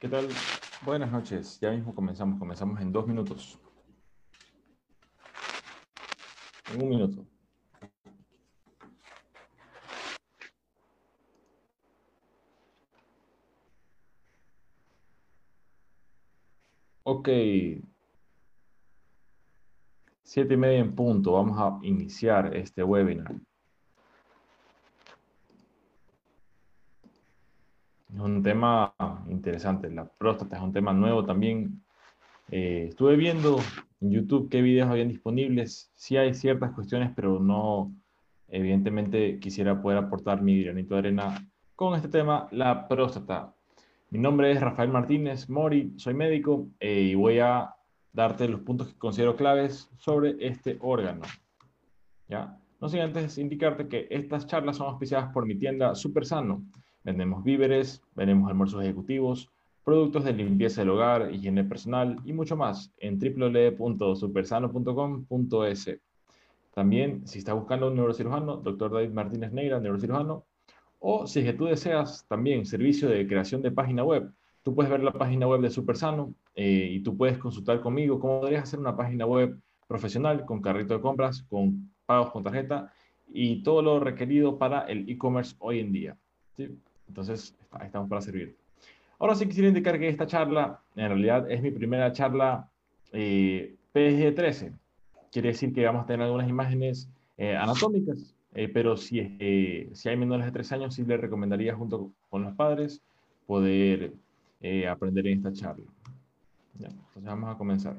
¿Qué tal? Buenas noches. Ya mismo comenzamos. Comenzamos en dos minutos. En un minuto. Ok. Siete y media en punto. Vamos a iniciar este webinar. Es un tema interesante. La próstata es un tema nuevo también. Eh, estuve viendo en YouTube qué videos habían disponibles. Sí hay ciertas cuestiones, pero no, evidentemente quisiera poder aportar mi granito de arena con este tema, la próstata. Mi nombre es Rafael Martínez Mori, soy médico eh, y voy a darte los puntos que considero claves sobre este órgano. ¿Ya? No sin antes indicarte que estas charlas son auspiciadas por mi tienda Super Sano. Vendemos víveres, vendemos almuerzos ejecutivos, productos de limpieza del hogar, higiene personal y mucho más en www.supersano.com.es. También, si estás buscando un neurocirujano, doctor David Martínez Negra, neurocirujano, o si es que tú deseas también servicio de creación de página web, tú puedes ver la página web de Supersano eh, y tú puedes consultar conmigo cómo deberías hacer una página web profesional con carrito de compras, con pagos con tarjeta y todo lo requerido para el e-commerce hoy en día. ¿sí? Entonces, ahí estamos para servir. Ahora sí quisiera indicar que esta charla, en realidad, es mi primera charla eh, PG-13. Quiere decir que vamos a tener algunas imágenes eh, anatómicas, eh, pero si, si hay menores de 3 años, sí les recomendaría junto con los padres poder eh, aprender en esta charla. Entonces vamos a comenzar.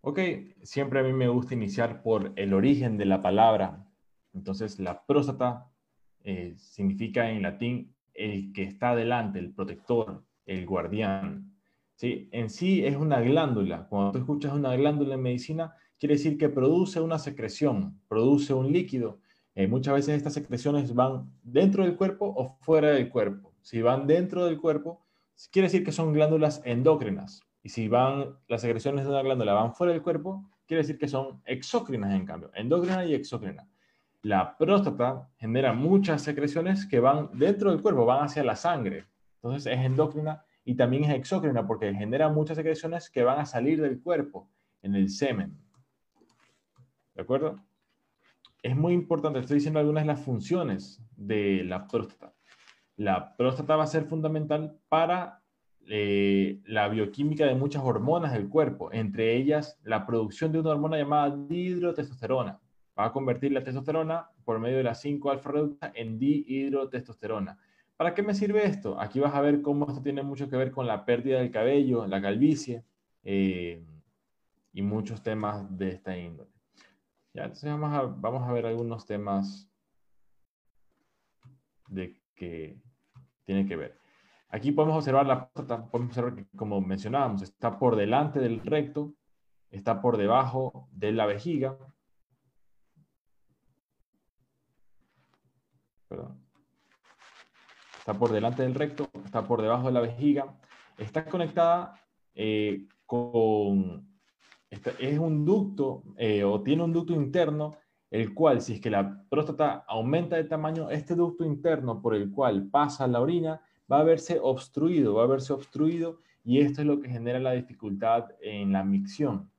Ok, siempre a mí me gusta iniciar por el origen de la palabra. Entonces, la próstata eh, significa en latín el que está delante, el protector, el guardián. ¿Sí? En sí es una glándula. Cuando tú escuchas una glándula en medicina, quiere decir que produce una secreción, produce un líquido. Eh, muchas veces estas secreciones van dentro del cuerpo o fuera del cuerpo. Si van dentro del cuerpo, quiere decir que son glándulas endócrinas. Y si van las secreciones de una glándula van fuera del cuerpo, quiere decir que son exócrinas en cambio, endócrina y exócrina la próstata genera muchas secreciones que van dentro del cuerpo, van hacia la sangre. Entonces es endócrina y también es exócrina porque genera muchas secreciones que van a salir del cuerpo en el semen. ¿De acuerdo? Es muy importante, estoy diciendo algunas de las funciones de la próstata. La próstata va a ser fundamental para eh, la bioquímica de muchas hormonas del cuerpo, entre ellas la producción de una hormona llamada dihidrotestosterona va a convertir la testosterona por medio de la 5-alfa reducta en dihidrotestosterona. ¿Para qué me sirve esto? Aquí vas a ver cómo esto tiene mucho que ver con la pérdida del cabello, la calvicie eh, y muchos temas de esta índole. Ya, entonces vamos a, vamos a ver algunos temas de que tienen que ver. Aquí podemos observar la podemos observar que, como mencionábamos, está por delante del recto, está por debajo de la vejiga, Está por delante del recto, está por debajo de la vejiga, está conectada eh, con, es un ducto eh, o tiene un ducto interno, el cual si es que la próstata aumenta de tamaño, este ducto interno por el cual pasa la orina va a verse obstruido, va a verse obstruido y esto es lo que genera la dificultad en la micción.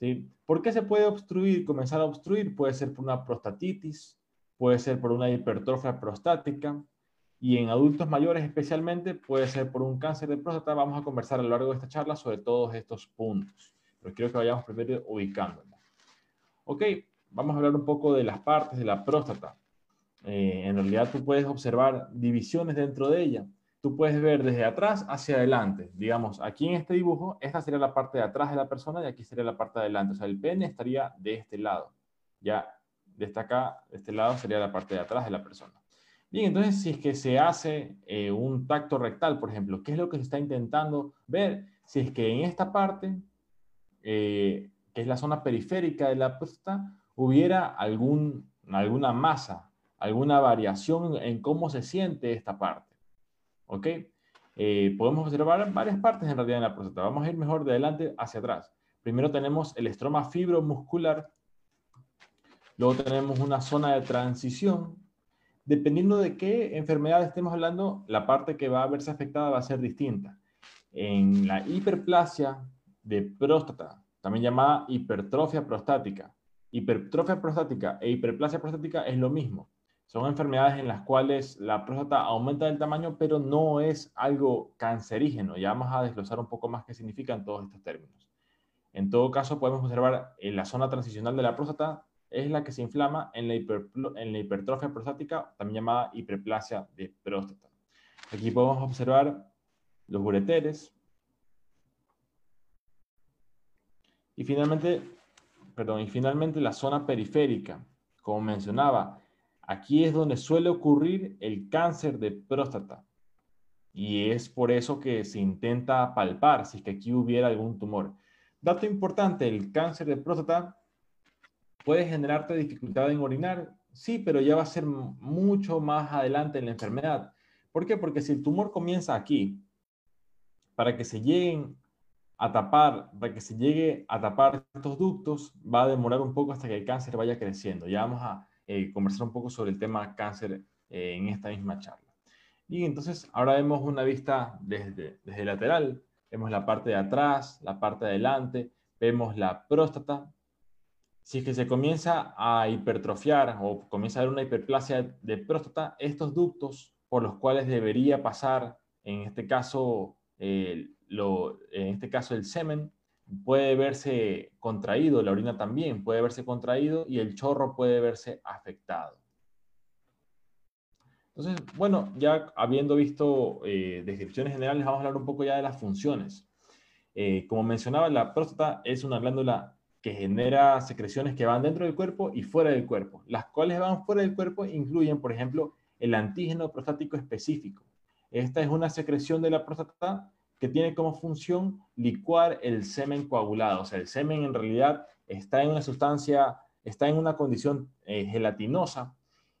¿sí? ¿Por qué se puede obstruir, comenzar a obstruir? Puede ser por una prostatitis, puede ser por una hipertrofia prostática y en adultos mayores especialmente puede ser por un cáncer de próstata. Vamos a conversar a lo largo de esta charla sobre todos estos puntos, pero quiero que vayamos primero ubicándonos. Ok, vamos a hablar un poco de las partes de la próstata. Eh, en realidad tú puedes observar divisiones dentro de ella. Tú puedes ver desde atrás hacia adelante. Digamos, aquí en este dibujo, esta sería la parte de atrás de la persona y aquí sería la parte de adelante. O sea, el pene estaría de este lado. Ya de esta acá, de este lado, sería la parte de atrás de la persona. Bien, entonces si es que se hace eh, un tacto rectal, por ejemplo, ¿qué es lo que se está intentando ver? Si es que en esta parte, eh, que es la zona periférica de la próstata, hubiera algún, alguna masa, alguna variación en cómo se siente esta parte. ¿Ok? Eh, podemos observar varias partes en realidad en la próstata. Vamos a ir mejor de adelante hacia atrás. Primero tenemos el estroma fibromuscular Luego tenemos una zona de transición. dependiendo de qué enfermedad estemos hablando, la parte que va a verse afectada va a ser distinta. En la hiperplasia de próstata, también llamada hipertrofia prostática, hipertrofia prostática e hiperplasia prostática es lo mismo. Son enfermedades en las cuales la próstata aumenta el tamaño, pero no es algo cancerígeno. Ya vamos a desglosar un poco más qué significan todos estos términos. En todo caso, podemos observar en la zona transicional de la próstata es la que se inflama en la, hipertrofia prostática, también llamada hiperplasia de próstata. Aquí podemos observar los ureteres. Y finalmente, perdón, y finalmente la zona periférica. Como mencionaba, aquí es donde suele ocurrir el cáncer de próstata. Y es por eso que se intenta palpar si es que aquí hubiera algún tumor. Dato importante, el cáncer de próstata puede generarte dificultad en orinar, sí, pero ya va a ser mucho más adelante en la enfermedad. ¿Por qué? Porque si el tumor comienza aquí, para que se lleguen a tapar, para que se llegue a tapar estos ductos, va a demorar un poco hasta que el cáncer vaya creciendo. Ya vamos a eh, conversar un poco sobre el tema cáncer eh, en esta misma charla. Y entonces ahora vemos una vista desde, desde lateral, vemos la parte de atrás, la parte de adelante, vemos la próstata, si es que se comienza a hipertrofiar o comienza a haber una hiperplasia de próstata, estos ductos por los cuales debería pasar, en este caso, eh, en este caso el semen, puede verse contraído, la orina también puede verse contraído y el chorro puede verse afectado. Entonces, bueno, ya habiendo visto eh, descripciones generales, vamos a hablar un poco ya de las funciones. Eh, como mencionaba, la próstata es una glándula que genera secreciones que van dentro del cuerpo y fuera del cuerpo. Las cuales van fuera del cuerpo incluyen, por ejemplo, el antígeno prostático específico. Esta es una secreción de la próstata que tiene como función licuar el semen coagulado. O sea, el semen en realidad está en una sustancia, está en una condición eh, gelatinosa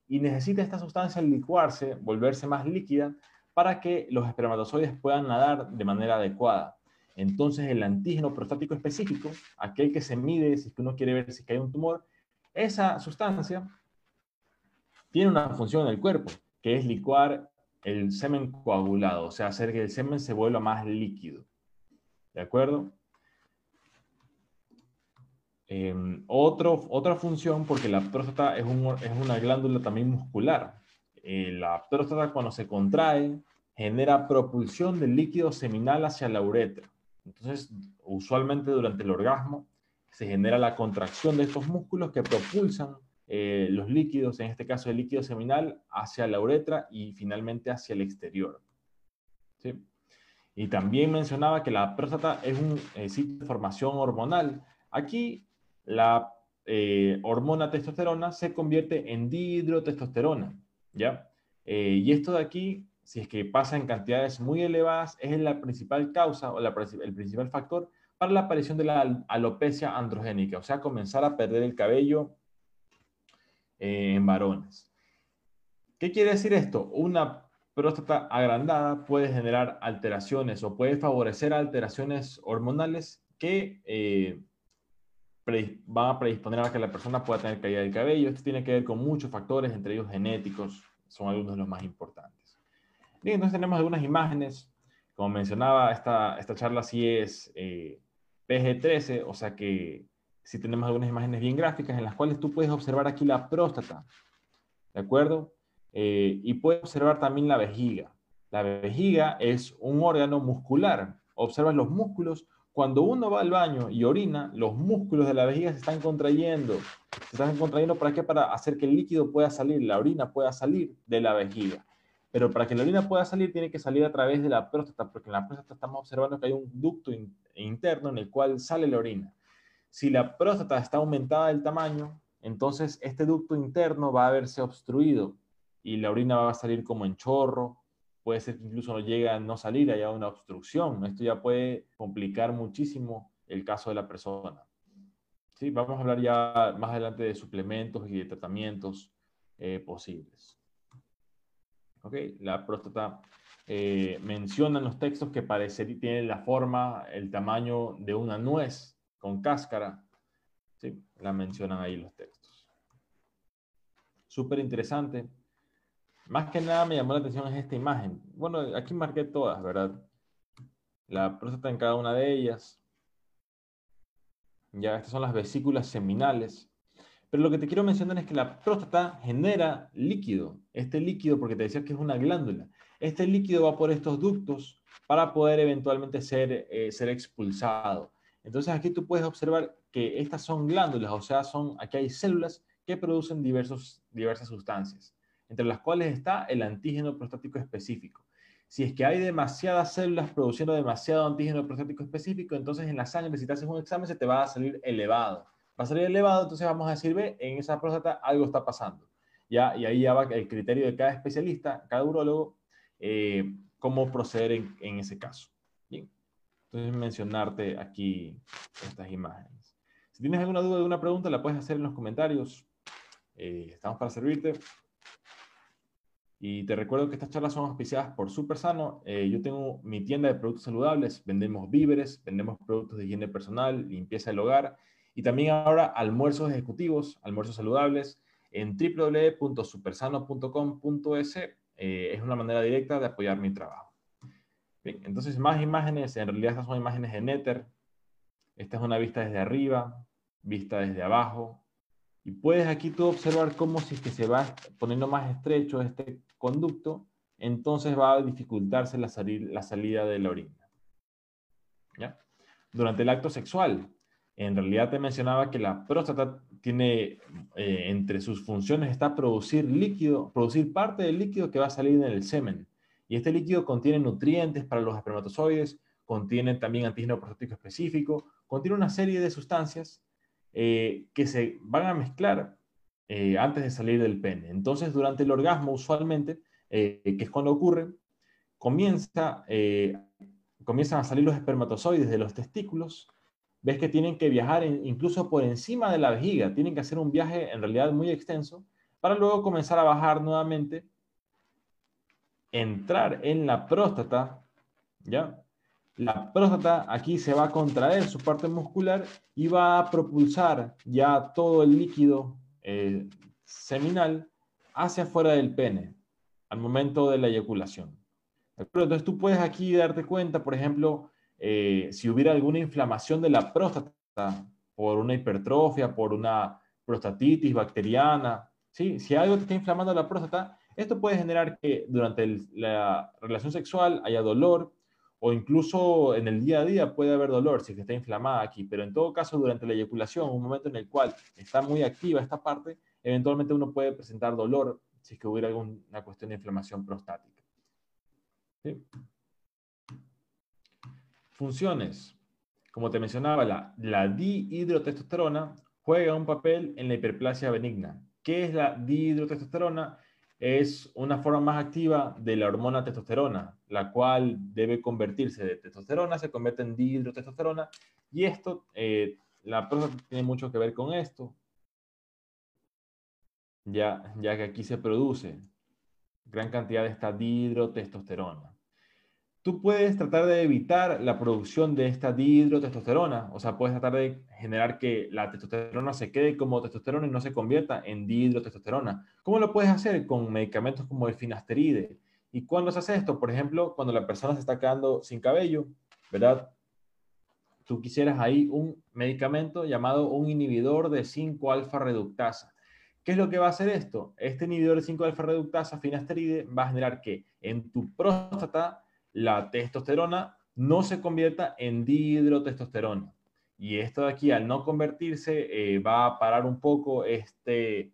y necesita esta sustancia licuarse, volverse más líquida para que los espermatozoides puedan nadar de manera adecuada. Entonces, el antígeno prostático específico, aquel que se mide si uno quiere ver si hay un tumor, esa sustancia tiene una función en el cuerpo, que es licuar el semen coagulado, o sea, hacer que el semen se vuelva más líquido. ¿De acuerdo? Otro, otra función, porque la próstata es, es una glándula también muscular. Eh, la próstata cuando se contrae genera propulsión del líquido seminal hacia la uretra. Entonces, usualmente durante el orgasmo se genera la contracción de estos músculos que propulsan eh, los líquidos, en este caso el líquido seminal, hacia la uretra y finalmente hacia el exterior. Y también mencionaba que la próstata es un eh, sitio de formación hormonal. Aquí la eh, hormona testosterona se convierte en dihidrotestosterona, ¿ya? y esto de aquí si es que pasa en cantidades muy elevadas, es la principal causa o el principal factor para la aparición de la alopecia androgénica, o sea, comenzar a perder el cabello eh, en varones. ¿Qué quiere decir esto? Una próstata agrandada puede generar alteraciones o puede favorecer alteraciones hormonales que eh, van a predisponer a que la persona pueda tener caída del cabello. Esto tiene que ver con muchos factores, entre ellos genéticos, son algunos de los más importantes. Bien, entonces tenemos algunas imágenes. Como mencionaba, esta, esta charla sí es eh, PG-13, o sea que sí tenemos algunas imágenes bien gráficas en las cuales tú puedes observar aquí la próstata, ¿de acuerdo? Eh, y puedes observar también la vejiga. La vejiga es un órgano muscular. Observas los músculos. Cuando uno va al baño y orina, los músculos de la vejiga se están contrayendo. Se están contrayendo para qué? Para hacer que el líquido pueda salir, la orina pueda salir de la vejiga. Pero para que la orina pueda salir, tiene que salir a través de la próstata, porque en la próstata estamos observando que hay un ducto interno en el cual sale la orina. Si la próstata está aumentada del tamaño, entonces este ducto interno va a verse obstruido y la orina va a salir como en chorro, puede ser que incluso no llegue a no salir, haya una obstrucción. Esto ya puede complicar muchísimo el caso de la persona. ¿Sí? Vamos a hablar ya más adelante de suplementos y de tratamientos eh, posibles. La próstata eh, menciona en los textos que parece, tiene la forma, el tamaño de una nuez con cáscara. ¿sí? La mencionan ahí los textos. Súper interesante. más que nada me llamó la atención es esta imagen. Bueno, aquí marqué todas, ¿verdad? La próstata en cada una de ellas. Ya, estas son las vesículas seminales. Pero lo que te quiero mencionar es que la próstata genera líquido. Este líquido, porque te decía que es una glándula. Este líquido va por estos ductos para poder eventualmente ser, eh, ser expulsado. Entonces aquí tú puedes observar que estas son glándulas, o sea, son, aquí hay células que producen diversos, diversas sustancias, entre las cuales está el antígeno prostático específico. Si es que hay demasiadas células produciendo demasiado antígeno prostático específico, entonces en la sangre, si te haces un examen, se te va a salir elevado. Va a salir elevado, entonces vamos a decir, ve, en esa próstata algo está pasando. ¿Ya? Y ahí ya va el criterio de cada especialista, cada urólogo, eh, cómo proceder en, ese caso. Bien. Entonces mencionarte aquí estas imágenes. Si tienes alguna duda, alguna pregunta, la puedes hacer en los comentarios. Eh, estamos para servirte. Y te recuerdo que estas charlas son auspiciadas por Super Sano. Eh, yo tengo mi tienda de productos saludables. Vendemos víveres, vendemos productos de higiene personal, limpieza del hogar y también ahora almuerzos ejecutivos, almuerzos saludables en www.supersano.com.es. Eh, es una manera directa de apoyar mi trabajo. Entonces, más imágenes. En realidad, estas son imágenes de Nether. Esta es una vista desde arriba, vista desde abajo. Y puedes aquí tú observar cómo si es que se va poniendo más estrecho este conducto, entonces va a dificultarse la, la salida de la orina. ¿Ya? Durante el acto sexual, en realidad te mencionaba que la próstata tiene eh, entre sus funciones está producir líquido, producir parte del líquido que va a salir en el semen. Y este líquido contiene nutrientes para los espermatozoides, contiene también antígeno prostático específico, contiene una serie de sustancias eh, que se van a mezclar eh, antes de salir del pene. Entonces, durante el orgasmo, usualmente, que es cuando ocurre, comienza, comienzan a salir los espermatozoides de los testículos ves que tienen que viajar incluso por encima de la vejiga, tienen que hacer un viaje en realidad muy extenso para luego comenzar a bajar nuevamente, entrar en la próstata, ¿ya? La próstata aquí se va a contraer su parte muscular y va a propulsar ya todo el líquido eh, seminal hacia afuera del pene al momento de la eyaculación. Entonces tú puedes aquí darte cuenta, por ejemplo, eh, si hubiera alguna inflamación de la próstata por una hipertrofia, por una prostatitis bacteriana, ¿sí? si algo te está inflamando la próstata, esto puede generar que durante la relación sexual haya dolor o incluso en el día a día puede haber dolor si está inflamada aquí, pero en todo caso durante la eyaculación, un momento en el cual está muy activa esta parte, eventualmente uno puede presentar dolor si es que hubiera alguna cuestión de inflamación prostática. ¿Sí? Funciones. Como te mencionaba, la, dihidrotestosterona juega un papel en la hiperplasia benigna. ¿Qué es la dihidrotestosterona? Es una forma más activa de la hormona testosterona, la cual debe convertirse de testosterona, se convierte en dihidrotestosterona, y esto, eh, la próstata tiene mucho que ver con esto, ya, ya que aquí se produce gran cantidad de esta dihidrotestosterona tú puedes tratar de evitar la producción de esta dihidrotestosterona, o sea, puedes tratar de generar que la testosterona se quede como testosterona y no se convierta en dihidrotestosterona. ¿Cómo lo puedes hacer? Con medicamentos como el finasteride. ¿Y cuándo se hace esto? Por ejemplo, cuando la persona se está quedando sin cabello, ¿verdad? Tú quisieras ahí un medicamento llamado un inhibidor de 5-alfa reductasa. ¿Qué es lo que va a hacer esto? Este inhibidor de 5-alfa reductasa, finasteride, va a generar que en tu próstata la testosterona no se convierta en dihidrotestosterona. Y esto de aquí, al no convertirse, eh, va a parar un poco este,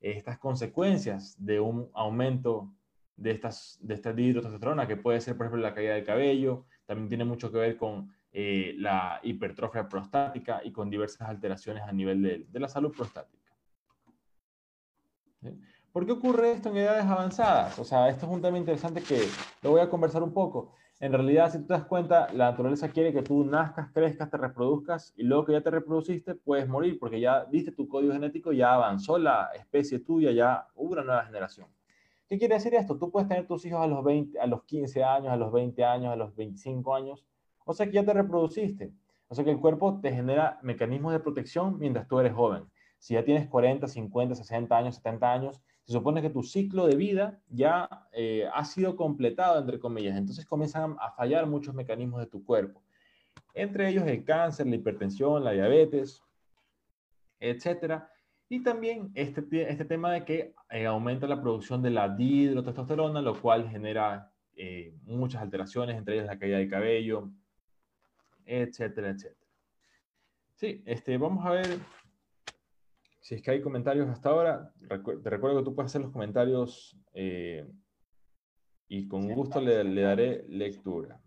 estas consecuencias de un aumento de, estas, de esta dihidrotestosterona, que puede ser, por ejemplo, la caída del cabello, también tiene mucho que ver con eh, la hipertrofia prostática y con diversas alteraciones a nivel de, la salud prostática. ¿Por qué ocurre esto en edades avanzadas? O sea, esto es un tema interesante que lo voy a conversar un poco. En realidad, si tú te das cuenta, la naturaleza quiere que tú nazcas, crezcas, te reproduzcas y luego que ya te reproduciste, puedes morir porque ya diste tu código genético, ya avanzó la especie tuya, ya hubo una nueva generación. ¿Qué quiere decir esto? Tú puedes tener tus hijos a los, 20, a los 15 años, a los 20 años, a los 25 años, o sea que ya te reproduciste. O sea que el cuerpo te genera mecanismos de protección mientras tú eres joven. Si ya tienes 40, 50, 60 años, 70 años, se supone que tu ciclo de vida ya eh, ha sido completado, entre comillas. Entonces comienzan a fallar muchos mecanismos de tu cuerpo. Entre ellos el cáncer, la hipertensión, la diabetes, etcétera. Y también este, este tema de que eh, aumenta la producción de la dihidrotestosterona, lo cual genera eh, muchas alteraciones, entre ellas la caída de cabello, etcétera, etcétera. Sí, este, vamos a ver si es que hay comentarios hasta ahora. te recuerdo que tú puedes hacer los comentarios eh, y con gusto le, le daré lectura.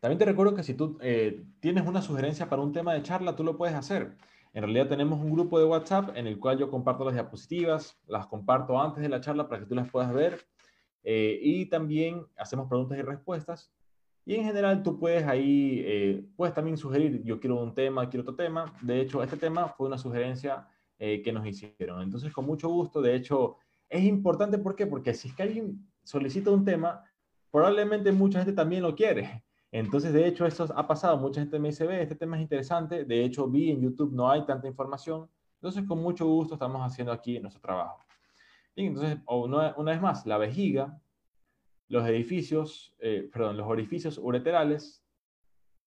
También te recuerdo que si tú eh, tienes una sugerencia para un tema de charla, tú lo puedes hacer. En realidad tenemos un grupo de WhatsApp en el cual yo comparto las diapositivas, las comparto antes de la charla para que tú las puedas ver eh, y también hacemos preguntas y respuestas. Y en general tú puedes ahí, eh, puedes también sugerir, yo quiero un tema, quiero otro tema. De hecho, este tema fue una sugerencia que nos hicieron. Entonces, con mucho gusto, de hecho, es importante, ¿por qué? Porque si es que alguien solicita un tema, probablemente mucha gente también lo quiere. Entonces, de hecho, eso ha pasado. Mucha gente me dice, ve, este tema es interesante. De hecho, vi en YouTube no hay tanta información. Entonces, con mucho gusto estamos haciendo aquí nuestro trabajo. Y entonces, una, vez más, la vejiga, los edificios, eh, perdón, los orificios ureterales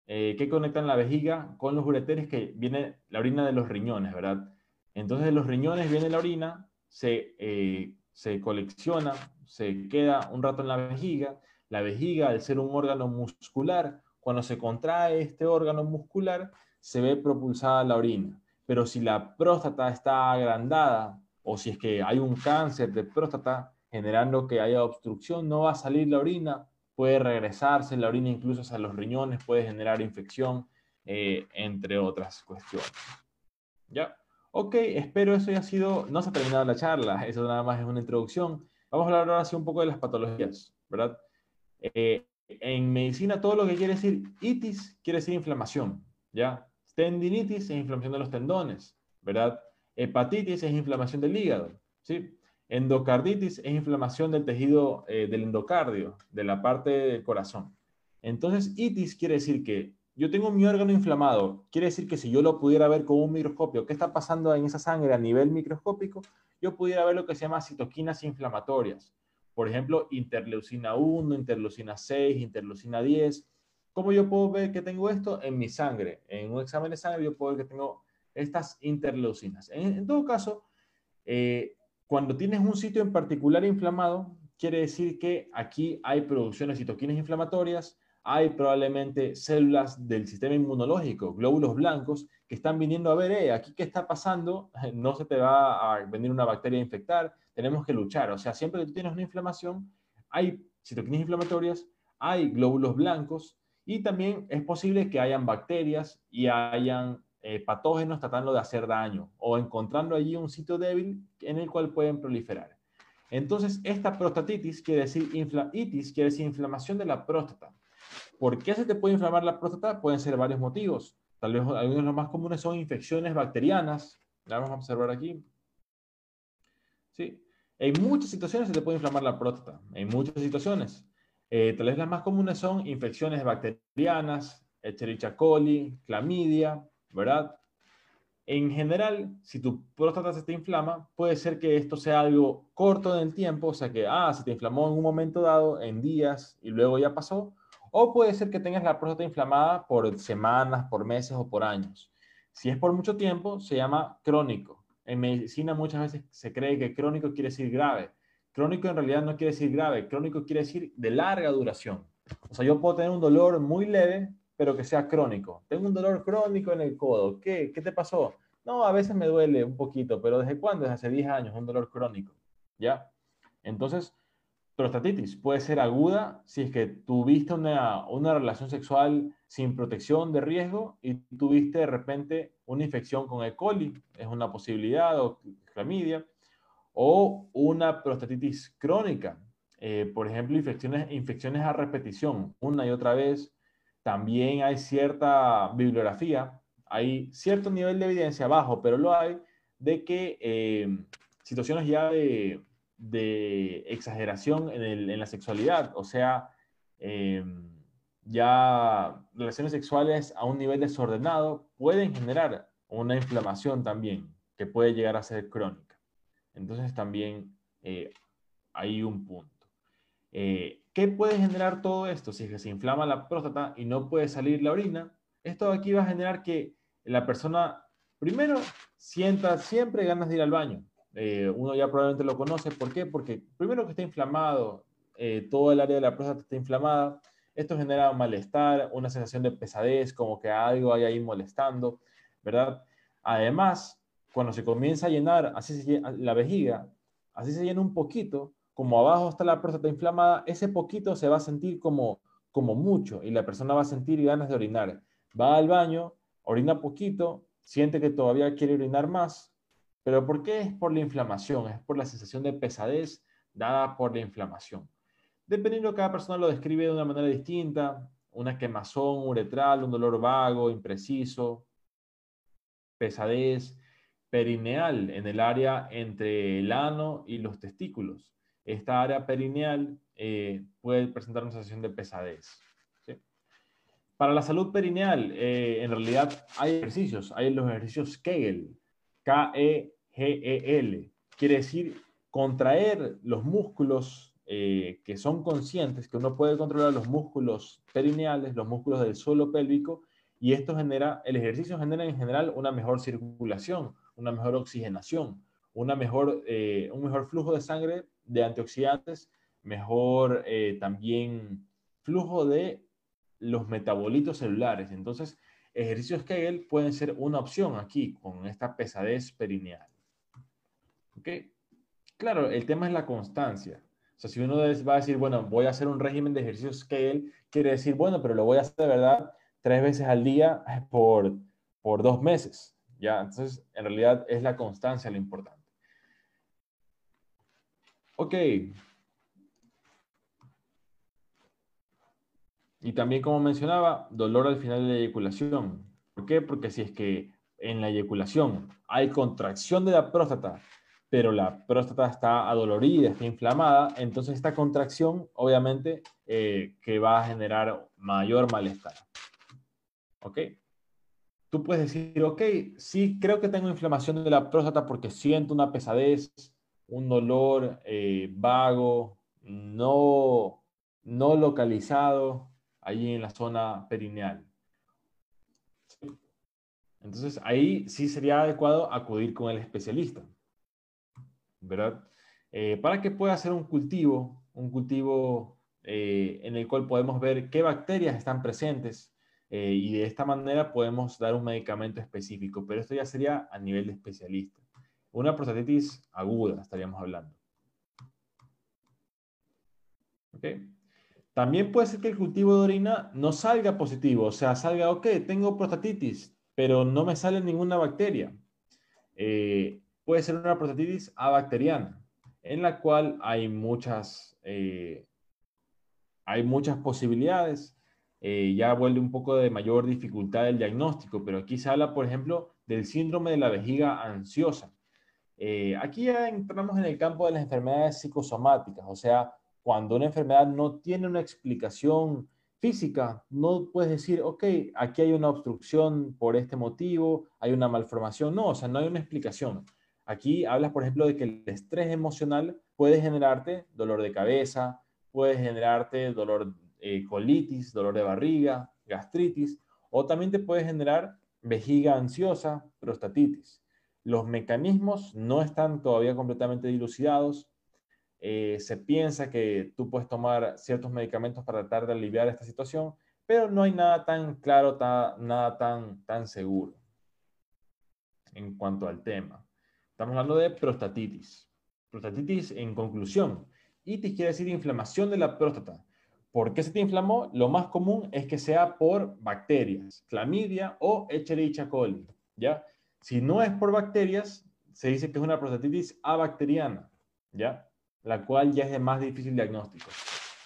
eh, que conectan la vejiga con los ureteres que viene la orina de los riñones, ¿verdad? Entonces, de los riñones viene la orina, se, eh, se colecciona, se queda un rato en la vejiga la vejiga, al ser un órgano muscular, cuando se contrae este órgano muscular, se ve propulsada la orina. Pero si la próstata está agrandada o si es que hay un cáncer de próstata generando que haya obstrucción, no va a salir la orina, puede regresarse la orina incluso hacia los riñones, puede generar infección, eh, entre otras cuestiones. ¿Ya? Ok, espero eso haya sido, no se ha terminado la charla, eso nada más es una introducción. Vamos a hablar ahora sí un poco de las patologías, ¿verdad? Eh, en medicina todo lo que quiere decir itis quiere decir inflamación, ¿ya? Tendinitis es inflamación de los tendones, ¿verdad? Hepatitis es inflamación del hígado, ¿sí? Endocarditis es inflamación del tejido eh, del endocardio, de la parte del corazón. Entonces, itis quiere decir que yo tengo mi órgano inflamado, quiere decir que si yo lo pudiera ver con un microscopio, ¿qué está pasando en esa sangre a nivel microscópico? Yo pudiera ver lo que se llama citoquinas inflamatorias por ejemplo, interleucina 1, interleucina 6, interleucina 10. ¿Cómo yo puedo ver que tengo esto? En mi sangre. En un examen de sangre yo puedo ver que tengo estas interleucinas. En, todo caso, eh, cuando tienes un sitio en particular inflamado, quiere decir que aquí hay producción de citoquinas inflamatorias, hay probablemente células del sistema inmunológico, glóbulos blancos, que están viniendo a ver, eh, aquí qué está pasando, no se te va a venir una bacteria a infectar, tenemos que luchar. O sea, siempre que tú tienes una inflamación, hay citoquinas inflamatorias, hay glóbulos blancos y también es posible que hayan bacterias y hayan eh, patógenos tratando de hacer daño o encontrando allí un sitio débil en el cual pueden proliferar. Entonces, esta prostatitis quiere decir, itis quiere decir inflamación de la próstata. ¿Por qué se te puede inflamar la próstata? Pueden ser varios motivos. Tal vez algunos de los más comunes son infecciones bacterianas. La vamos a observar aquí. ¿sí? En muchas situaciones se te puede inflamar la próstata, en muchas situaciones. Eh, tal vez las más comunes son infecciones bacterianas, Escherichia coli, clamidia, ¿verdad? En general, si tu próstata se te inflama, puede ser que esto sea algo corto en el tiempo, o sea que, ah, se te inflamó en un momento dado, en días, y luego ya pasó, o puede ser que tengas la próstata inflamada por semanas, por meses o por años. Si es por mucho tiempo, se llama crónico. En medicina muchas veces se cree que crónico quiere decir grave. Crónico en realidad no quiere decir grave, crónico quiere decir de larga duración. O sea, yo puedo tener un dolor muy leve, pero que sea crónico. Tengo un dolor crónico en el codo. ¿Qué? ¿Qué te pasó? No, a veces me duele un poquito, pero ¿desde cuándo? Desde hace 10 años, un dolor crónico. ¿Ya? Entonces, prostatitis puede ser aguda si es que tuviste una, una relación sexual sin protección de riesgo y tuviste de repente una infección con E. coli, es una posibilidad, o clamidia, o una prostatitis crónica, eh, por ejemplo, infecciones, infecciones a repetición, una y otra vez. También hay cierta bibliografía, hay cierto nivel de evidencia bajo, pero lo hay, de que eh, situaciones ya de, exageración en, la sexualidad, o sea, eh, ya relaciones sexuales a un nivel desordenado pueden generar una inflamación también, que puede llegar a ser crónica. Entonces también eh, hay un punto. Eh, ¿Qué puede generar todo esto? Si se inflama la próstata y no puede salir la orina, esto aquí va a generar que la persona, primero, sienta siempre ganas de ir al baño. Eh, uno ya probablemente lo conoce. ¿Por qué? Porque primero que está inflamado, todo el área de la próstata está inflamada. Esto genera malestar, una sensación de pesadez, como que algo hay ahí molestando, ¿verdad? Además, cuando se comienza a llenar, así se llena, la vejiga, así se llena un poquito, como abajo está la próstata inflamada, ese poquito se va a sentir como, como mucho y la persona va a sentir ganas de orinar. Va al baño, orina poquito, siente que todavía quiere orinar más, pero ¿por qué? Es por la inflamación, es por la sensación de pesadez dada por la inflamación. Dependiendo, cada persona lo describe de una manera distinta, una quemazón uretral, un dolor vago, impreciso, pesadez, perineal en el área entre el ano y los testículos. Esta área perineal eh, puede presentar una sensación de pesadez. Para la salud perineal, eh, en realidad hay ejercicios, hay los ejercicios Kegel, K-E-G-E-L, quiere decir contraer los músculos eh, que son conscientes, que uno puede controlar los músculos perineales, los músculos del suelo pélvico, y esto genera, el ejercicio genera en general una mejor circulación, una mejor oxigenación, una mejor, eh, un mejor flujo de sangre de antioxidantes, mejor eh, también flujo de los metabolitos celulares. Entonces, ejercicios Kegel pueden ser una opción aquí con esta pesadez perineal. ¿Ok? Claro, el tema es la constancia. O sea, si uno va a decir, bueno, voy a hacer un régimen de ejercicios Kegel, quiere decir, bueno, pero lo voy a hacer de verdad tres veces al día por, por dos meses. ¿ya? Entonces, en realidad es la constancia lo importante. Ok. Y también, como mencionaba, dolor al final de la eyaculación. ¿Por qué? Porque si es que en la eyaculación hay contracción de la próstata, pero la próstata está adolorida, está inflamada, entonces esta contracción, obviamente, eh, que va a generar mayor malestar. ¿Ok? tú puedes decir, ok, sí, creo que tengo inflamación de la próstata porque siento una pesadez, un dolor eh, vago, no, no localizado allí en la zona perineal. Entonces ahí sí sería adecuado acudir con el especialista, ¿verdad? Eh, para que pueda hacer un cultivo, un cultivo eh, en el cual podemos ver qué bacterias están presentes, y de esta manera podemos dar un medicamento específico, pero esto ya sería a nivel de especialista. Una prostatitis aguda estaríamos hablando. También puede ser que el cultivo de orina no salga positivo, o sea, salga, ok, tengo prostatitis, pero no me sale ninguna bacteria. Eh, puede ser una prostatitis abacteriana, en la cual hay muchas, eh, hay muchas posibilidades. Eh, ya vuelve un poco de mayor dificultad el diagnóstico, pero aquí se habla, por ejemplo, del síndrome de la vejiga ansiosa. Eh, aquí ya entramos en el campo de las enfermedades psicosomáticas, o sea, cuando una enfermedad no tiene una explicación física, no puedes decir, ok, aquí hay una obstrucción por este motivo, hay una malformación, no, o sea, no hay una explicación. Aquí hablas, por ejemplo, de que el estrés emocional puede generarte dolor de cabeza, puede generarte dolor eh, colitis, dolor de barriga, gastritis, o también te puede generar vejiga ansiosa, prostatitis. Los mecanismos no están todavía completamente dilucidados. Eh, se piensa que tú puedes tomar ciertos medicamentos para tratar de aliviar esta situación, pero no hay nada tan claro, nada tan, tan seguro en cuanto al tema. Estamos hablando de prostatitis. Prostatitis en conclusión. Itis quiere decir inflamación de la próstata. ¿Por qué se te inflamó? Lo más común es que sea por bacterias, clamidia o Escherichia coli, ¿ya? Si no es por bacterias, se dice que es una prostatitis abacteriana, ¿ya? La cual ya es de más difícil diagnóstico.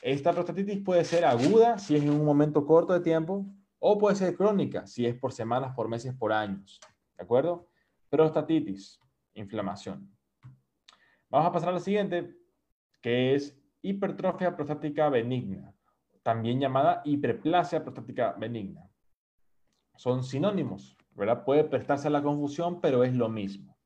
Esta prostatitis puede ser aguda si es en un momento corto de tiempo o puede ser crónica si es por semanas, por meses, por años, ¿de acuerdo? Prostatitis, inflamación. Vamos a pasar a la siguiente, que es hipertrofia prostática benigna también llamada hiperplasia prostática benigna. Son sinónimos, ¿verdad? Puede prestarse a la confusión, pero es lo mismo.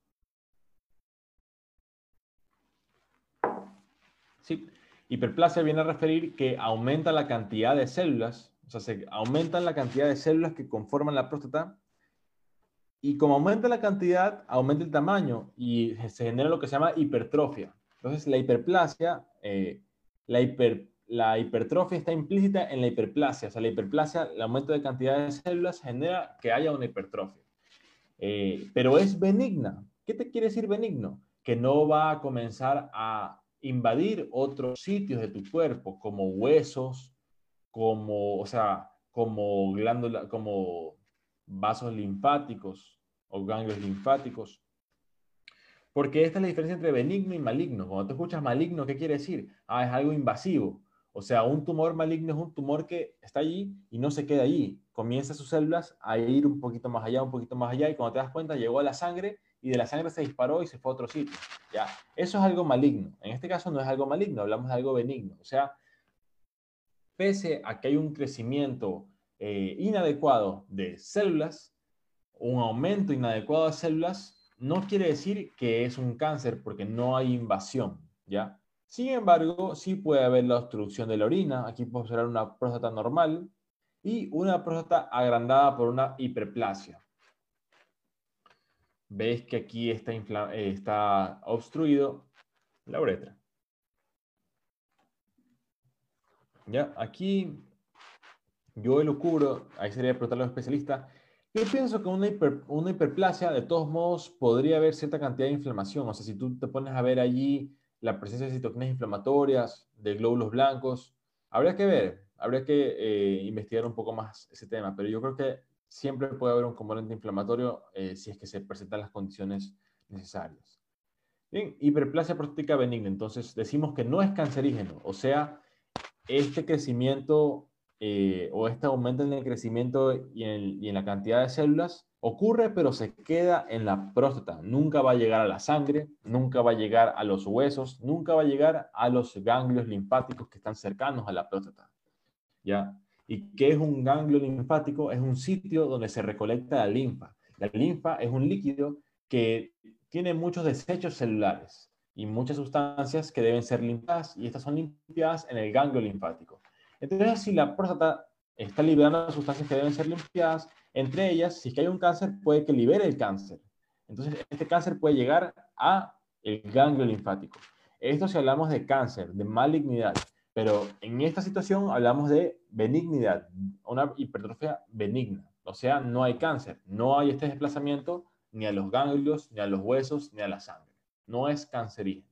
¿Sí? Hiperplasia viene a referir que aumenta la cantidad de células, o sea, se aumentan la cantidad de células que conforman la próstata y como aumenta la cantidad, aumenta el tamaño y se genera lo que se llama hipertrofia. Entonces, la hiperplasia, eh, la hiper, la hipertrofia está implícita en la hiperplasia. O sea, la hiperplasia, el aumento de cantidad de células genera que haya una hipertrofia. Eh, pero es benigna. ¿Qué te quiere decir benigno? Que no va a comenzar a invadir otros sitios de tu cuerpo, como huesos, como, o sea, como glándula, como vasos linfáticos o ganglios linfáticos. Porque esta es la diferencia entre benigno y maligno. Cuando tú escuchas maligno, ¿qué quiere decir? Ah, es algo invasivo. O sea, un tumor maligno es un tumor que está allí y no se queda allí. Comienza sus células a ir un poquito más allá, un poquito más allá, y cuando te das cuenta llegó a la sangre y de la sangre se disparó y se fue a otro sitio. ¿ya? Eso es algo maligno. En este caso no es algo maligno, hablamos de algo benigno. O sea, pese a que hay un crecimiento eh, inadecuado de células, un aumento inadecuado de células, no quiere decir que es un cáncer porque no hay invasión, ¿ya? Sin embargo, sí puede haber la obstrucción de la orina. Aquí podemos observar una próstata normal y una próstata agrandada por una hiperplasia. Veis que aquí está, eh, está obstruido la uretra. Ya, aquí yo lo cubro, ahí sería preguntarle a los especialistas. Yo pienso que una, una hiperplasia, de todos modos, podría haber cierta cantidad de inflamación. O sea, si tú te pones a ver allí la presencia de citoquinas inflamatorias, de glóbulos blancos, habría que ver, habría que eh, investigar un poco más ese tema. Pero yo creo que siempre puede haber un componente inflamatorio eh, si es que se presentan las condiciones necesarias. Bien, hiperplasia prostática benigna. Entonces, decimos que no es cancerígeno. O sea, este crecimiento eh, o este aumento en el crecimiento y en, la cantidad de células ocurre, pero se queda en la próstata. Nunca va a llegar a la sangre, nunca va a llegar a los huesos, nunca va a llegar a los ganglios linfáticos que están cercanos a la próstata. ¿Ya? ¿Y qué es un ganglio linfático? Es un sitio donde se recolecta la linfa. La linfa es un líquido que tiene muchos desechos celulares y muchas sustancias que deben ser limpiadas y estas son limpiadas en el ganglio linfático. Entonces, si la próstata está liberando sustancias que deben ser limpiadas, entre ellas, si es que hay un cáncer, puede que libere el cáncer. Entonces, este cáncer puede llegar a el ganglio linfático. Esto si hablamos de cáncer, de malignidad, pero en esta situación hablamos de benignidad, una hipertrofia benigna. O sea, no hay cáncer, no hay este desplazamiento ni a los ganglios, ni a los huesos, ni a la sangre. No es cancerígeno.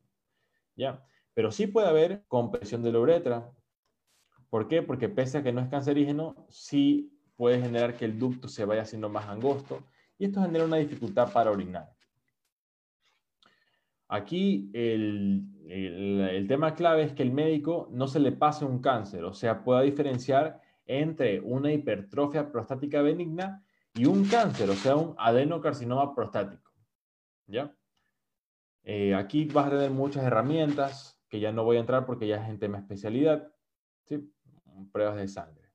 ¿Ya? Pero sí puede haber compresión de la uretra, ¿Por qué? Porque pese a que no es cancerígeno, sí puede generar que el ducto se vaya haciendo más angosto y esto genera una dificultad para orinar. Aquí el, el, tema clave es que el médico no se le pase un cáncer, o sea, pueda diferenciar entre una hipertrofia prostática benigna y un cáncer, o sea, un adenocarcinoma prostático. ¿Ya? Eh, aquí vas a tener muchas herramientas que ya no voy a entrar porque ya es en tema especialidad. ¿sí? Pruebas de sangre.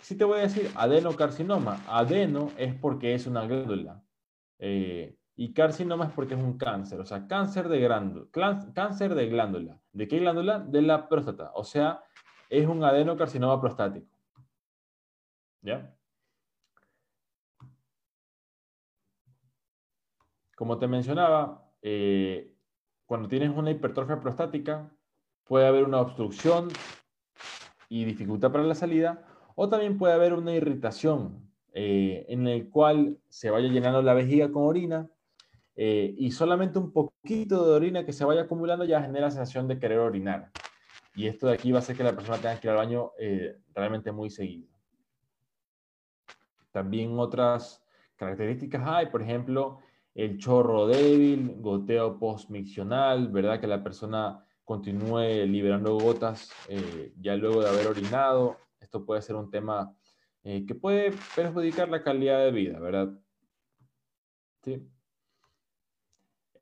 Si te voy a decir adenocarcinoma, adeno es porque es una glándula eh, y carcinoma es porque es un cáncer, o sea, cáncer de glándula, cáncer de glándula. ¿De qué glándula? De la próstata, o sea, es un adenocarcinoma prostático. ¿Ya? Como te mencionaba, eh, cuando tienes una hipertrofia prostática, puede haber una obstrucción y dificultad para la salida, o también puede haber una irritación eh, en el cual se vaya llenando la vejiga con orina eh, y solamente un poquito de orina que se vaya acumulando ya genera sensación de querer orinar. Y esto de aquí va a hacer que la persona tenga que ir al baño eh, realmente muy seguido. También otras características hay, por ejemplo, el chorro débil, goteo postmiccional, ¿verdad? Que la persona continúe liberando gotas eh, ya luego de haber orinado. Esto puede ser un tema eh, que puede perjudicar la calidad de vida, ¿verdad? ¿Sí?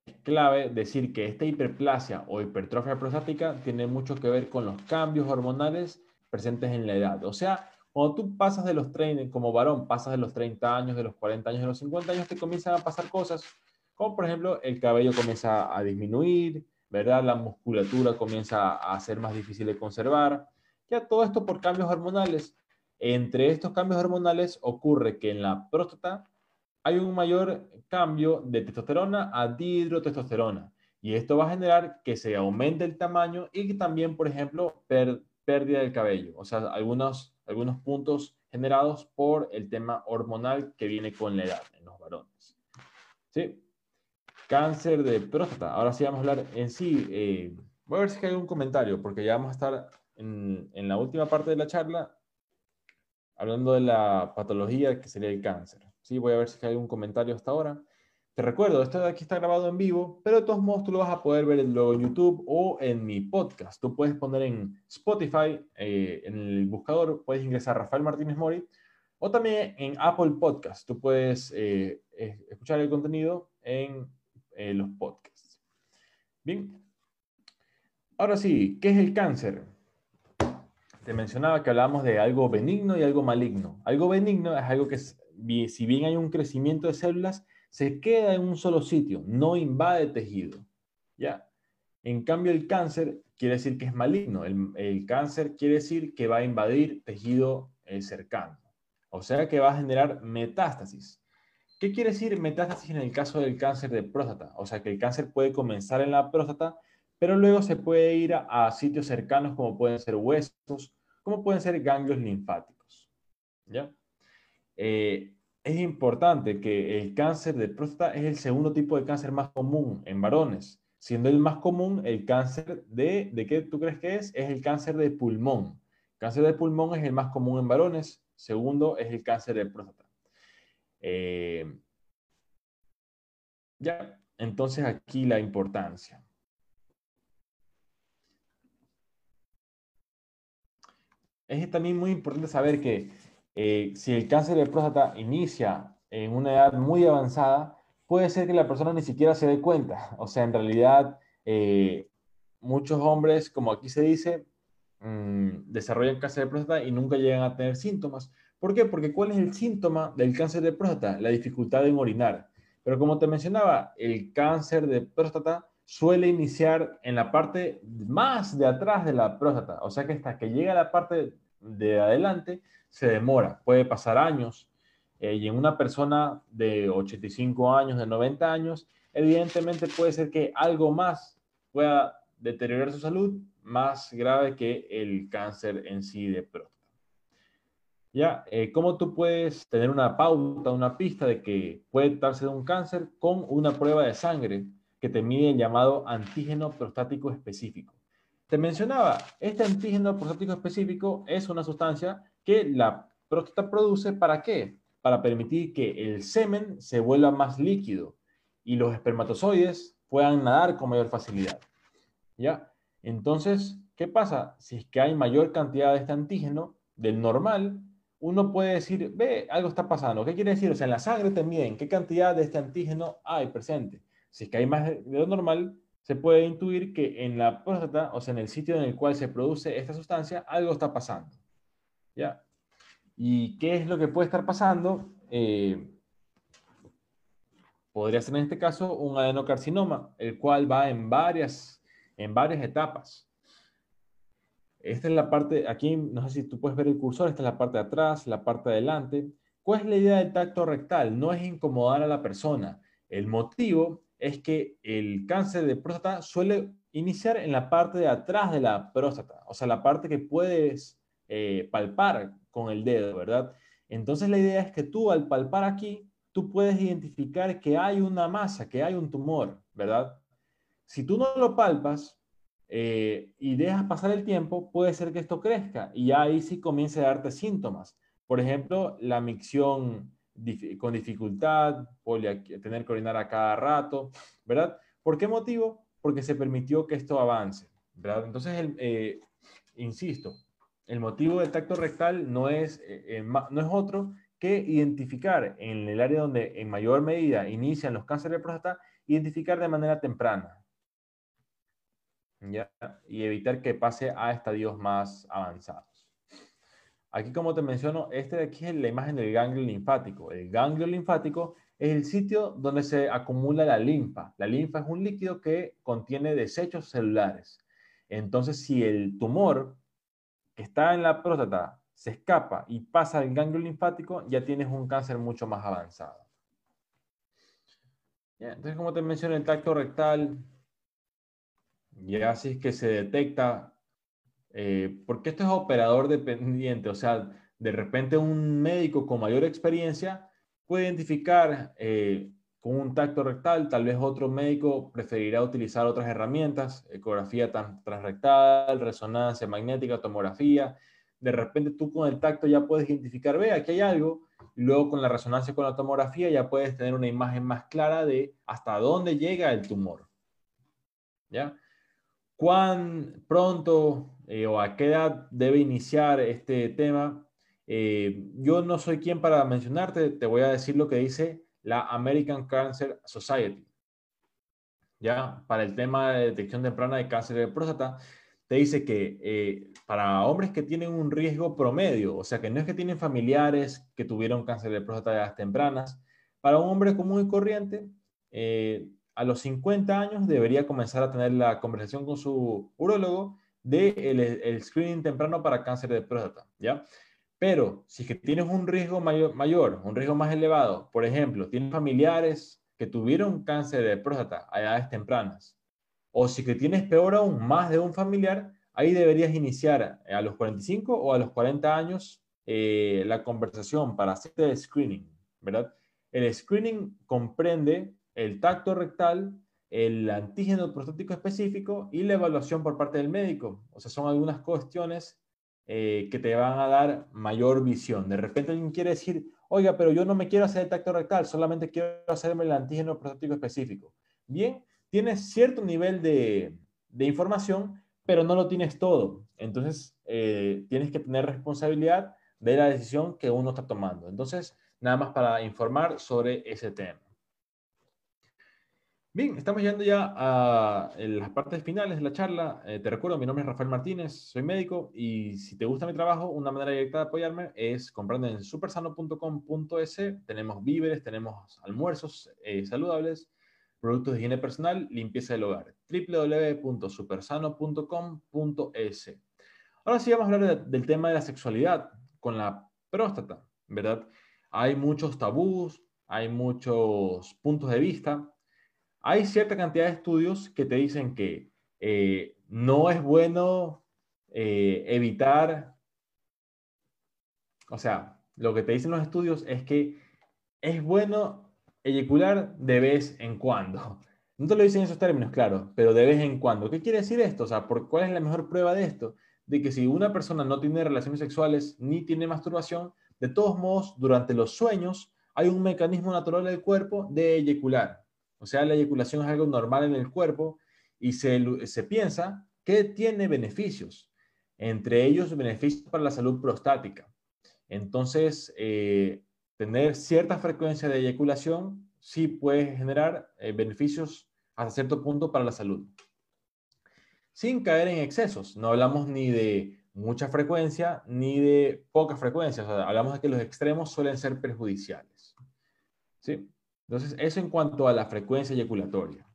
Es clave decir que esta hiperplasia o hipertrofia prostática tiene mucho que ver con los cambios hormonales presentes en la edad. O sea, cuando tú pasas de los 30, como varón, pasas de los 30 años, de los 40 años, de los 50 años, te comienzan a pasar cosas, como por ejemplo el cabello comienza a disminuir, ¿verdad? La musculatura comienza a ser más difícil de conservar. Ya todo esto por cambios hormonales. Entre estos cambios hormonales ocurre que en la próstata hay un mayor cambio de testosterona a dihidrotestosterona. Y esto va a generar que se aumente el tamaño y que también, por ejemplo, pérdida del cabello. O sea, algunos, algunos puntos generados por el tema hormonal que viene con la edad en los varones. ¿Sí? Cáncer de próstata. Ahora sí vamos a hablar en sí. Eh, voy a ver si hay algún comentario, porque ya vamos a estar en, en la última parte de la charla hablando de la patología que sería el cáncer. Sí, voy a ver si hay algún comentario hasta ahora. Te recuerdo, esto de aquí está grabado en vivo, pero de todos modos tú lo vas a poder ver luego en YouTube o en mi podcast. Tú puedes poner en Spotify, eh, en el buscador, puedes ingresar Rafael Martínez Mori, o también en Apple Podcast. Tú puedes eh, escuchar el contenido en eh, los podcasts. Bien. Ahora sí, ¿qué es el cáncer? Te mencionaba que hablábamos de algo benigno y algo maligno. Algo benigno es algo que, si bien hay un crecimiento de células, se queda en un solo sitio, no invade tejido. ¿Ya? En cambio, el cáncer quiere decir que es maligno. El, cáncer quiere decir que va a invadir tejido eh, cercano. O sea que va a generar metástasis. ¿Qué quiere decir metástasis en el caso del cáncer de próstata? O sea que el cáncer puede comenzar en la próstata, pero luego se puede ir a, sitios cercanos como pueden ser huesos, como pueden ser ganglios linfáticos. ¿Ya? Eh, es importante que el cáncer de próstata es el segundo tipo de cáncer más común en varones, siendo el más común el cáncer de, ¿de qué tú crees que es? Es el cáncer de pulmón. Cáncer de pulmón es el más común en varones, segundo es el cáncer de próstata. Eh, ya, entonces aquí la importancia. Es también muy importante saber que eh, si el cáncer de próstata inicia en una edad muy avanzada, puede ser que la persona ni siquiera se dé cuenta. O sea, en realidad, eh, muchos hombres, como aquí se dice, mm, desarrollan cáncer de próstata y nunca llegan a tener síntomas. ¿Por qué? Porque ¿cuál es el síntoma del cáncer de próstata? La dificultad en orinar. Pero como te mencionaba, el cáncer de próstata suele iniciar en la parte más de atrás de la próstata. O sea que hasta que llega a la parte de adelante se demora. Puede pasar años. Eh, y en una persona de 85 años, de 90 años, evidentemente puede ser que algo más pueda deteriorar su salud más grave que el cáncer en sí de próstata. ¿Ya? Eh, ¿Cómo tú puedes tener una pauta, una pista de que puede darse de un cáncer con una prueba de sangre que te mide el llamado antígeno prostático específico? Te mencionaba, este antígeno prostático específico es una sustancia que la próstata produce ¿para qué? Para permitir que el semen se vuelva más líquido y los espermatozoides puedan nadar con mayor facilidad. ¿Ya? Entonces, ¿qué pasa? Si es que hay mayor cantidad de este antígeno del normal, uno puede decir, ve, algo está pasando. ¿Qué quiere decir? O sea, en la sangre también, ¿qué cantidad de este antígeno hay presente? Si es que hay más de lo normal, se puede intuir que en la próstata, o sea, en el sitio en el cual se produce esta sustancia, algo está pasando. ¿Ya? ¿Y qué es lo que puede estar pasando? Eh, podría ser en este caso un adenocarcinoma, el cual va en varias, en varias etapas. Esta es la parte, aquí no sé si tú puedes ver el cursor, esta es la parte de atrás, la parte de adelante. ¿Cuál es la idea del tacto rectal? No es incomodar a la persona. El motivo es que el cáncer de próstata suele iniciar en la parte de atrás de la próstata, o sea, la parte que puedes eh, palpar con el dedo, ¿verdad? Entonces la idea es que tú al palpar aquí, tú puedes identificar que hay una masa, que hay un tumor, ¿verdad? Si tú no lo palpas, eh, y dejas pasar el tiempo, puede ser que esto crezca y ahí sí comience a darte síntomas. Por ejemplo, la micción con dificultad, tener que orinar a cada rato, ¿verdad? ¿Por qué motivo? Porque se permitió que esto avance, ¿verdad? Entonces, eh, insisto, el motivo del tacto rectal no es, eh, no es otro que identificar en el área donde en mayor medida inician los cánceres de próstata, identificar de manera temprana, y evitar que pase a estadios más avanzados. Aquí, como te menciono, este de aquí es la imagen del ganglio linfático. El ganglio linfático es el sitio donde se acumula la linfa. La linfa es un líquido que contiene desechos celulares. Entonces, si el tumor que está en la próstata se escapa y pasa al ganglio linfático, ya tienes un cáncer mucho más avanzado. entonces, como te mencioné, el tacto rectal, ya así es que se detecta, eh, porque esto es operador dependiente, o sea, de repente un médico con mayor experiencia puede identificar eh, con un tacto rectal, tal vez otro médico preferirá utilizar otras herramientas, ecografía transrectal, resonancia magnética, tomografía. De repente tú con el tacto ya puedes identificar, ve, aquí hay algo, y luego con la resonancia con la tomografía ya puedes tener una imagen más clara de hasta dónde llega el tumor. ¿Ya? ¿Cuán pronto eh, o a qué edad debe iniciar este tema? Eh, yo no soy quien para mencionarte, te voy a decir lo que dice la American Cancer Society. Ya, para el tema de detección temprana de cáncer de próstata, te dice que eh, para hombres que tienen un riesgo promedio, o sea, que no es que tienen familiares que tuvieron cáncer de próstata de edades tempranas, para un hombre común y corriente, eh, a los 50 años debería comenzar a tener la conversación con su urólogo de el, screening temprano para cáncer de próstata, ¿ya? Pero si es que tienes un riesgo mayor, mayor, un riesgo más elevado, por ejemplo, tienes familiares que tuvieron cáncer de próstata a edades tempranas, o si que tienes peor aún, más de un familiar, ahí deberías iniciar a los 45 o a los 40 años eh, la conversación para hacer el screening, ¿verdad? El screening comprende el tacto rectal, el antígeno prostático específico y la evaluación por parte del médico. O sea, son algunas cuestiones eh, que te van a dar mayor visión. De repente alguien quiere decir, oiga, pero yo no me quiero hacer el tacto rectal, solamente quiero hacerme el antígeno prostático específico. Bien, tienes cierto nivel de, información, pero no lo tienes todo. Entonces, eh, tienes que tener responsabilidad de la decisión que uno está tomando. Entonces, nada más para informar sobre ese tema. Bien, estamos llegando ya a las partes finales de la charla. Eh, te recuerdo, mi nombre es Rafael Martínez, soy médico y si te gusta mi trabajo, una manera directa de apoyarme es comprando en supersano.com.es. Tenemos víveres, tenemos almuerzos eh, saludables, productos de higiene personal, limpieza del hogar. www.supersano.com.es. Ahora sí vamos a hablar del tema de la sexualidad con la próstata, ¿verdad? Hay muchos tabús, hay muchos puntos de vista hay cierta cantidad de estudios que te dicen que eh, no es bueno eh, evitar, o sea, lo que te dicen los estudios es que es bueno eyacular de vez en cuando. No te lo dicen en esos términos, claro, pero de vez en cuando. ¿Qué quiere decir esto? O sea, ¿cuál es la mejor prueba de esto? De que si una persona no tiene relaciones sexuales ni tiene masturbación, de todos modos, durante los sueños hay un mecanismo natural del cuerpo de eyacular. O sea, la eyaculación es algo normal en el cuerpo y se, se piensa que tiene beneficios, entre ellos beneficios para la salud prostática. Entonces, eh, tener cierta frecuencia de eyaculación sí puede generar eh, beneficios hasta cierto punto para la salud. Sin caer en excesos, no hablamos ni de mucha frecuencia ni de poca frecuencia, hablamos de que los extremos suelen ser perjudiciales. ¿Sí? Entonces, eso en cuanto a la frecuencia eyaculatoria.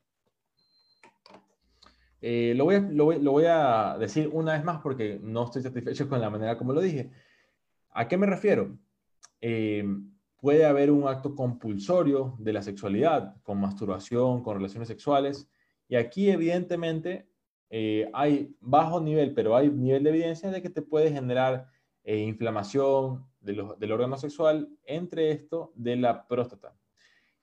Eh, lo, voy a, decir una vez más porque no estoy satisfecho con la manera como lo dije. ¿A qué me refiero? Eh, puede haber un acto compulsorio de la sexualidad, con masturbación, con relaciones sexuales, y aquí evidentemente eh, hay bajo nivel, pero hay nivel de evidencia de que te puede generar inflamación del órgano sexual, entre esto de la próstata.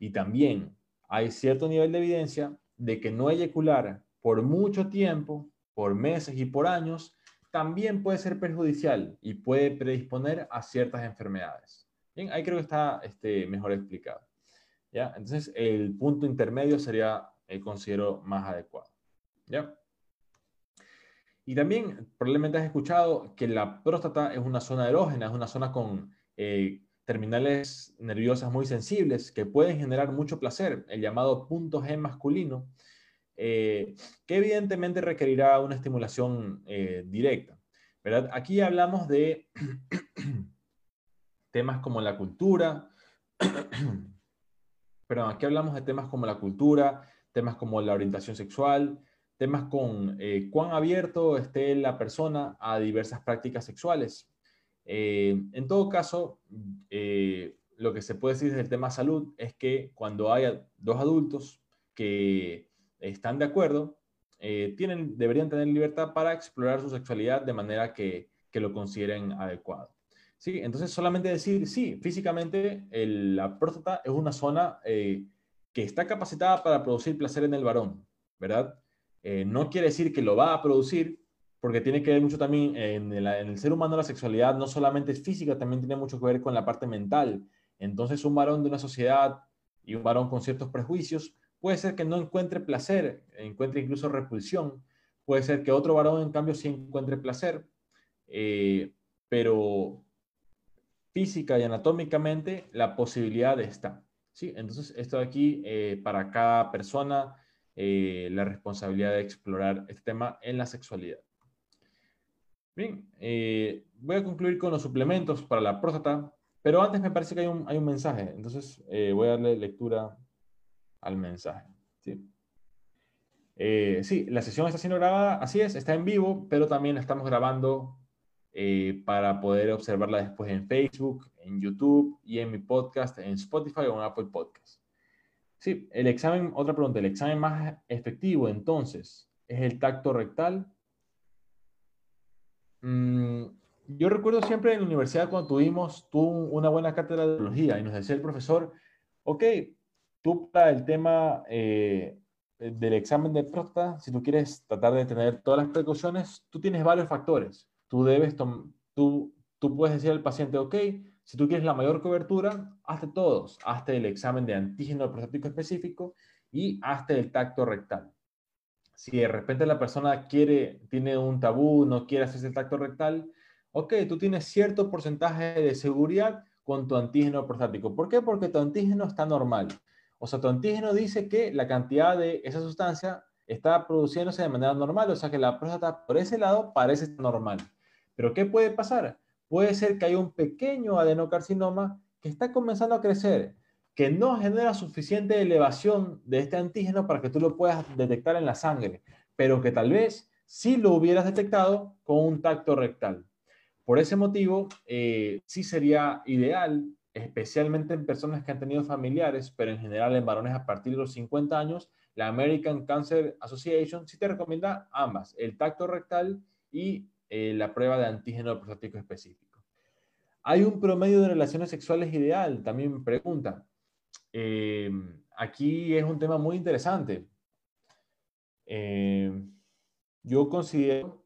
Y también hay cierto nivel de evidencia de que no eyacular por mucho tiempo, por meses y por años, también puede ser perjudicial y puede predisponer a ciertas enfermedades. Bien, ahí creo que está este, mejor explicado. ¿ya? Entonces, el punto intermedio sería, el considero, más adecuado. ¿ya? Y también probablemente has escuchado que la próstata es una zona erógena, es una zona con eh, terminales nerviosas muy sensibles que pueden generar mucho placer, el llamado punto G masculino, eh, que evidentemente requerirá una estimulación eh, directa. ¿verdad? Aquí hablamos de temas como la cultura, perdón, aquí hablamos de temas como la cultura, temas como la orientación sexual, temas con eh, cuán abierto esté la persona a diversas prácticas sexuales. Eh, en todo caso, eh, lo que se puede decir desde el tema salud es que cuando haya dos adultos que están de acuerdo, tienen, deberían tener libertad para explorar su sexualidad de manera que, que lo consideren adecuado. ¿Sí? Entonces, solamente decir, sí, físicamente la próstata es una zona que está capacitada para producir placer en el varón, ¿verdad? Eh, no quiere decir que lo va a producir, porque tiene que ver mucho también en el, ser humano la sexualidad no solamente es física, también tiene mucho que ver con la parte mental. Entonces un varón de una sociedad y un varón con ciertos prejuicios puede ser que no encuentre placer, encuentre incluso repulsión. Puede ser que otro varón en cambio sí encuentre placer, eh, pero física y anatómicamente la posibilidad está. ¿sí? Entonces esto de aquí eh, para cada persona eh, la responsabilidad de explorar este tema en la sexualidad. Bien, eh, voy a concluir con los suplementos para la próstata, pero antes me parece que hay un, hay un mensaje, entonces eh, voy a darle lectura al mensaje. ¿sí? sí, la sesión está siendo grabada, así es, está en vivo, pero también la estamos grabando para poder observarla después en Facebook, en YouTube y en mi podcast en Spotify o en Apple Podcast. Sí, el examen, otra pregunta, el examen más efectivo entonces es el tacto rectal. Mm, yo recuerdo siempre en la universidad cuando tuvimos una buena cátedra de biología y nos decía el profesor, ok, tú para el tema eh, del examen de próstata, si tú quieres tratar de tener todas las precauciones, tú tienes varios factores. Tú debes, tú, tú puedes decir al paciente, ok, si tú quieres la mayor cobertura, hazte todos. Hazte el examen de antígeno prostático específico y hazte el tacto rectal. Si de repente la persona quiere, tiene un tabú, no quiere hacerse el tacto rectal, ok, tú tienes cierto porcentaje de seguridad con tu antígeno prostático. ¿Por qué? Porque tu antígeno está normal. O sea, tu antígeno dice que la cantidad de esa sustancia está produciéndose de manera normal, o sea que la próstata por ese lado parece normal. Pero ¿qué puede pasar? puede ser que haya un pequeño adenocarcinoma que está comenzando a crecer, que no genera suficiente elevación de este antígeno para que tú lo puedas detectar en la sangre, pero que tal vez sí lo hubieras detectado con un tacto rectal. Por ese motivo, eh, sí sería ideal, especialmente en personas que han tenido familiares, pero en general en varones a partir de los 50 años, la American Cancer Association sí te recomienda ambas, el tacto rectal y eh, la prueba de antígeno prostático específico. ¿Hay un promedio de relaciones sexuales ideal? También me pregunta. Eh, aquí es un tema muy interesante. Eh, yo considero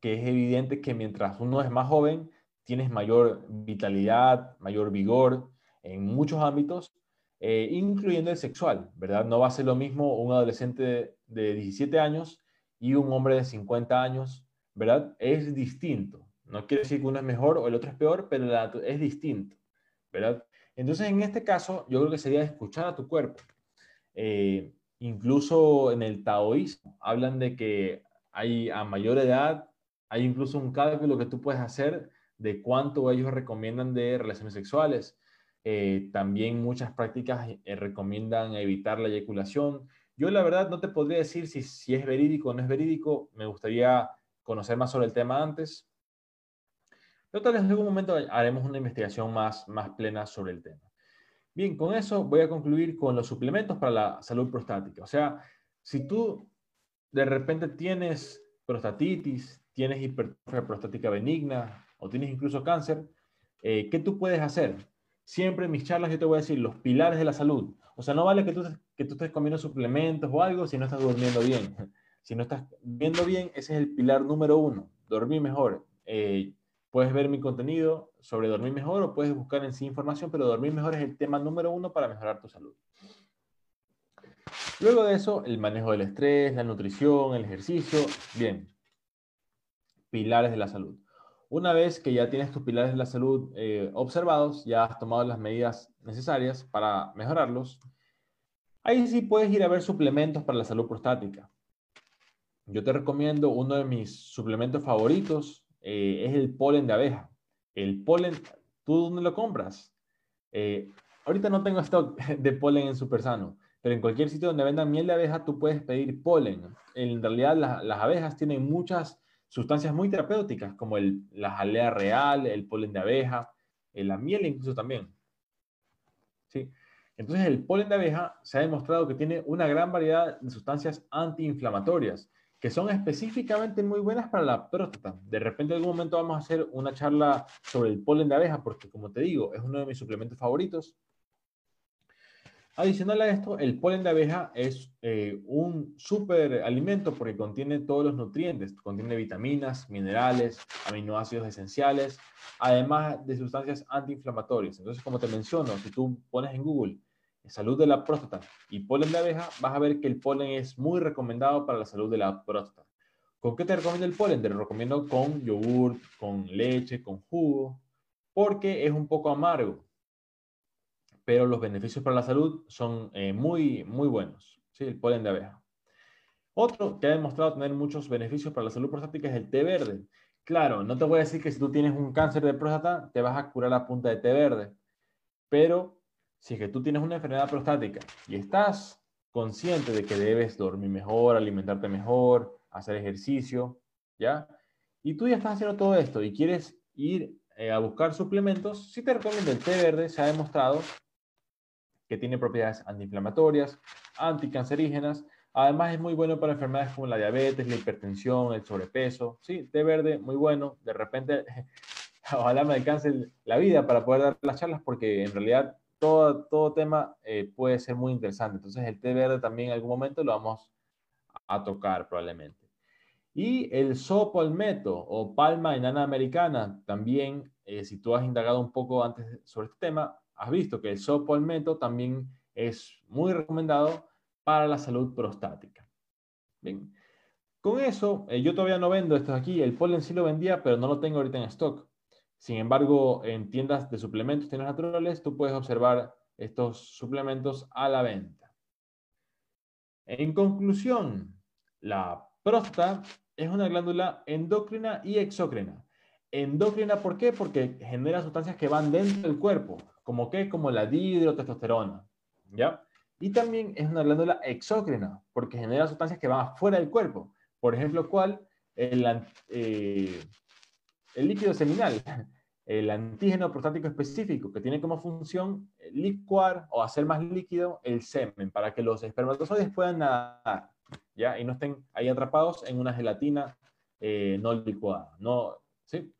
que es evidente que mientras uno es más joven, tienes mayor vitalidad, mayor vigor en muchos ámbitos, incluyendo el sexual, ¿verdad? No va a ser lo mismo un adolescente de 17 años y un hombre de 50 años ¿verdad? Es distinto. No quiere decir que uno es mejor o el otro es peor, pero es distinto, ¿verdad? Entonces, en este caso, yo creo que sería escuchar a tu cuerpo. Eh, incluso en el taoísmo hablan de que hay a mayor edad, hay incluso un cálculo que tú puedes hacer de cuánto ellos recomiendan de relaciones sexuales. Eh, también muchas prácticas eh, recomiendan evitar la eyaculación. Yo la verdad no te podría decir si, si es verídico o no es verídico. Me gustaría conocer más sobre el tema antes. Pero tal vez en algún momento haremos una investigación más, más plena sobre el tema. Bien, con eso voy a concluir con los suplementos para la salud prostática. O sea, si tú de repente tienes prostatitis, tienes hipertrofia prostática benigna o tienes incluso cáncer, eh, ¿qué tú puedes hacer? Siempre en mis charlas yo te voy a decir los pilares de la salud. O sea, no vale que tú, que tú estés comiendo suplementos o algo si no estás durmiendo bien. Si no estás viendo bien, ese es el pilar número uno, dormir mejor. Eh, puedes ver mi contenido sobre dormir mejor o puedes buscar en sí información, pero dormir mejor es el tema número uno para mejorar tu salud. Luego de eso, el manejo del estrés, la nutrición, el ejercicio. Bien, pilares de la salud. Una vez que ya tienes tus pilares de la salud eh, observados, ya has tomado las medidas necesarias para mejorarlos, ahí sí puedes ir a ver suplementos para la salud prostática yo te recomiendo uno de mis suplementos favoritos, eh, es el polen de abeja. El polen, ¿Tú dónde lo compras? Eh, ahorita no tengo stock de polen en Supersano, pero en cualquier sitio donde vendan miel de abeja tú puedes pedir polen. En realidad las abejas tienen muchas sustancias muy terapéuticas, como el, la jalea real, el polen de abeja, eh, la miel incluso también. ¿Sí? Entonces el polen de abeja se ha demostrado que tiene una gran variedad de sustancias antiinflamatorias que son específicamente muy buenas para la próstata. De repente en algún momento vamos a hacer una charla sobre el polen de abeja porque como te digo, es uno de mis suplementos favoritos. Adicional a esto, el polen de abeja es eh, un super alimento porque contiene todos los nutrientes, contiene vitaminas, minerales, aminoácidos esenciales, además de sustancias antiinflamatorias. Entonces, como te menciono, si tú pones en Google salud de la próstata y polen de abeja, vas a ver que el polen es muy recomendado para la salud de la próstata. ¿Con qué te recomiendo el polen? Te lo recomiendo con yogur, con leche, con jugo, porque es un poco amargo pero los beneficios para la salud son eh, muy, muy buenos. ¿sí? El polen de abeja. Otro que ha demostrado tener muchos beneficios para la salud prostática es el té verde. Claro, no te voy a decir que si tú tienes un cáncer de próstata, te vas a curar a punta de té verde. Pero si es que tú tienes una enfermedad prostática y estás consciente de que debes dormir mejor, alimentarte mejor, hacer ejercicio, ¿ya? Y tú ya estás haciendo todo esto y quieres ir eh, a buscar suplementos, sí te recomiendo el té verde, se ha demostrado que tiene propiedades antiinflamatorias, anticancerígenas. Además es muy bueno para enfermedades como la diabetes, la hipertensión, el sobrepeso. Sí, té verde, muy bueno. De repente, ojalá me alcance la vida para poder dar las charlas porque en realidad todo, todo tema eh, puede ser muy interesante. Entonces el té verde también en algún momento lo vamos a tocar probablemente. Y el sopolmeto o palma enana americana, también, eh, si tú has indagado un poco antes sobre este tema, has visto que el sopolmeto también es muy recomendado para la salud prostática. Bien. Con eso, eh, yo todavía no vendo esto aquí. El polen sí lo vendía, pero no lo tengo ahorita en stock. Sin embargo, en tiendas de suplementos, tiendas naturales, tú puedes observar estos suplementos a la venta. En conclusión, la próstata es una glándula endocrina y exócrina. Endocrina, ¿por qué? Porque genera sustancias que van dentro del cuerpo, como qué? Como la dihidrotestosterona, ¿ya? Y también es una glándula exócrina, porque genera sustancias que van afuera del cuerpo. Por ejemplo, ¿cuál? El, eh, el líquido seminal, el antígeno prostático específico, que tiene como función licuar o hacer más líquido el semen, para que los espermatozoides puedan nadar, ¿ya? Y no estén ahí atrapados en una gelatina eh, no licuada, ¿no? ¿Sí?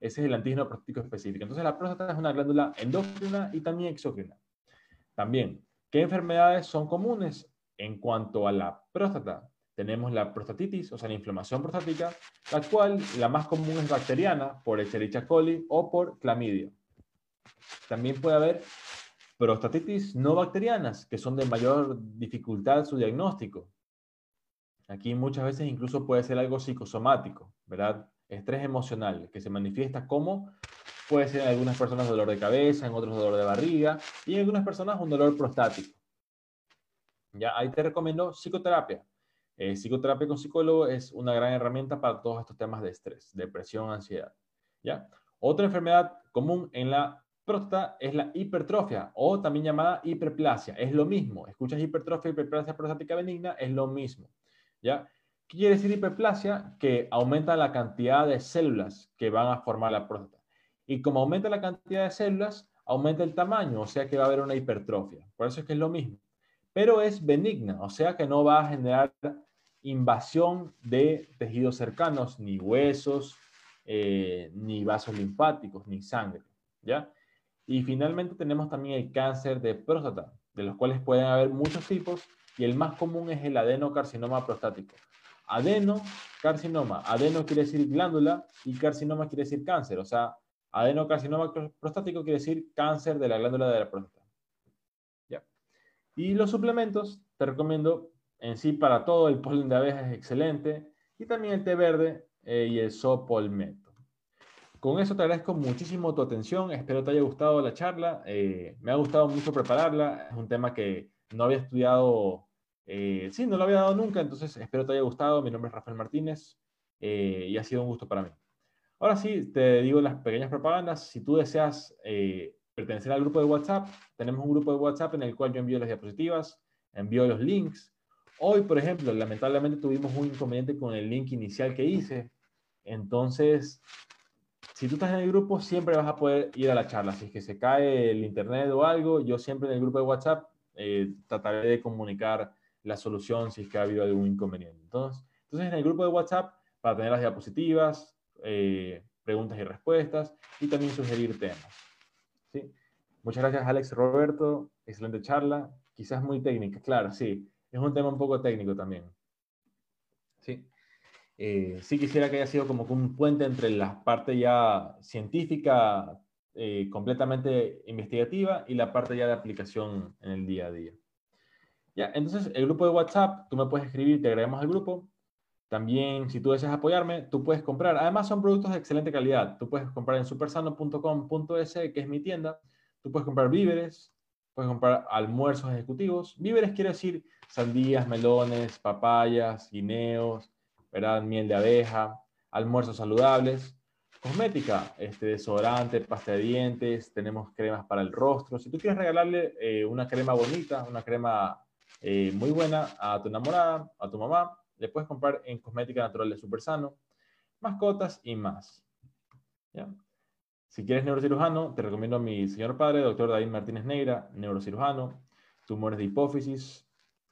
Ese es el antígeno prostático específico. Entonces la próstata es una glándula endocrina y también exócrina. También, ¿qué enfermedades son comunes en cuanto a la próstata? Tenemos la prostatitis, o sea, la inflamación prostática, la cual la más común es bacteriana por Escherichia coli o por clamidia. También puede haber prostatitis no bacterianas, que son de mayor dificultad su diagnóstico. Aquí muchas veces incluso puede ser algo psicosomático, ¿verdad? estrés emocional, que se manifiesta como puede ser en algunas personas dolor de cabeza, en otros dolor de barriga y en algunas personas un dolor prostático. Ya ahí te recomiendo psicoterapia. Eh, psicoterapia con psicólogo es una gran herramienta para todos estos temas de estrés, depresión, ansiedad. ¿ya? Otra enfermedad común en la próstata es la hipertrofia o también llamada hiperplasia. Es lo mismo. Escuchas hipertrofia, hiperplasia prostática benigna, es lo mismo. ¿ya? ¿Qué quiere decir hiperplasia? Que aumenta la cantidad de células que van a formar la próstata. Y como aumenta la cantidad de células, aumenta el tamaño, o sea que va a haber una hipertrofia. Por eso es que es lo mismo. Pero es benigna, o sea que no va a generar invasión de tejidos cercanos, ni huesos, eh, ni vasos linfáticos, ni sangre. ¿ya? Y finalmente tenemos también el cáncer de próstata, de los cuales pueden haber muchos tipos, y el más común es el adenocarcinoma prostático adenocarcinoma. Adeno quiere decir glándula y carcinoma quiere decir cáncer. O sea, adenocarcinoma prostático quiere decir cáncer de la glándula de la próstata. ¿Ya? Y los suplementos, te recomiendo en sí para todo, el polen de abeja es excelente. Y también el té verde eh, y el sopolmeto. Con eso te agradezco muchísimo tu atención. Espero te haya gustado la charla. Eh, me ha gustado mucho prepararla. Es un tema que no había estudiado eh, sí, no lo había dado nunca, entonces espero te haya gustado. Mi nombre es Rafael Martínez eh, y ha sido un gusto para mí. Ahora sí, te digo las pequeñas propagandas. Si tú deseas pertenecer al grupo de WhatsApp, tenemos un grupo de WhatsApp en el cual yo envío las diapositivas, envío los links. Hoy, por ejemplo, lamentablemente tuvimos un inconveniente con el link inicial que hice. Entonces, si tú estás en el grupo, siempre vas a poder ir a la charla. Si es que se cae el internet o algo, yo siempre en el grupo de WhatsApp eh, trataré de comunicar la solución si es que ha habido algún inconveniente. Entonces, entonces en el grupo de WhatsApp, para tener las diapositivas, eh, preguntas y respuestas y también sugerir temas. ¿sí? Muchas gracias, Alex Roberto. Excelente charla. Quizás muy técnica, claro, sí. Es un tema un poco técnico también. Sí. Eh, sí quisiera que haya sido como un puente entre la parte ya científica, eh, completamente investigativa, y la parte ya de aplicación en el día a día. Ya, entonces el grupo de WhatsApp, tú me puedes escribir, te agregamos al grupo. También, si tú deseas apoyarme, tú puedes comprar. Además, son productos de excelente calidad. Tú puedes comprar en supersano.com.es, que es mi tienda. Tú puedes comprar víveres, puedes comprar almuerzos ejecutivos. Víveres quiere decir sandías, melones, papayas, guineos, ¿verdad? miel de abeja, almuerzos saludables, cosmética, este, desodorante, pasta de dientes, tenemos cremas para el rostro. Si tú quieres regalarle eh, una crema bonita, una crema eh, muy buena a tu enamorada, a tu mamá, le puedes comprar en Cosmética Natural de Super Sano, mascotas y más. Si quieres neurocirujano, te recomiendo a mi señor padre, doctor David Martínez Negra, neurocirujano, tumores de hipófisis,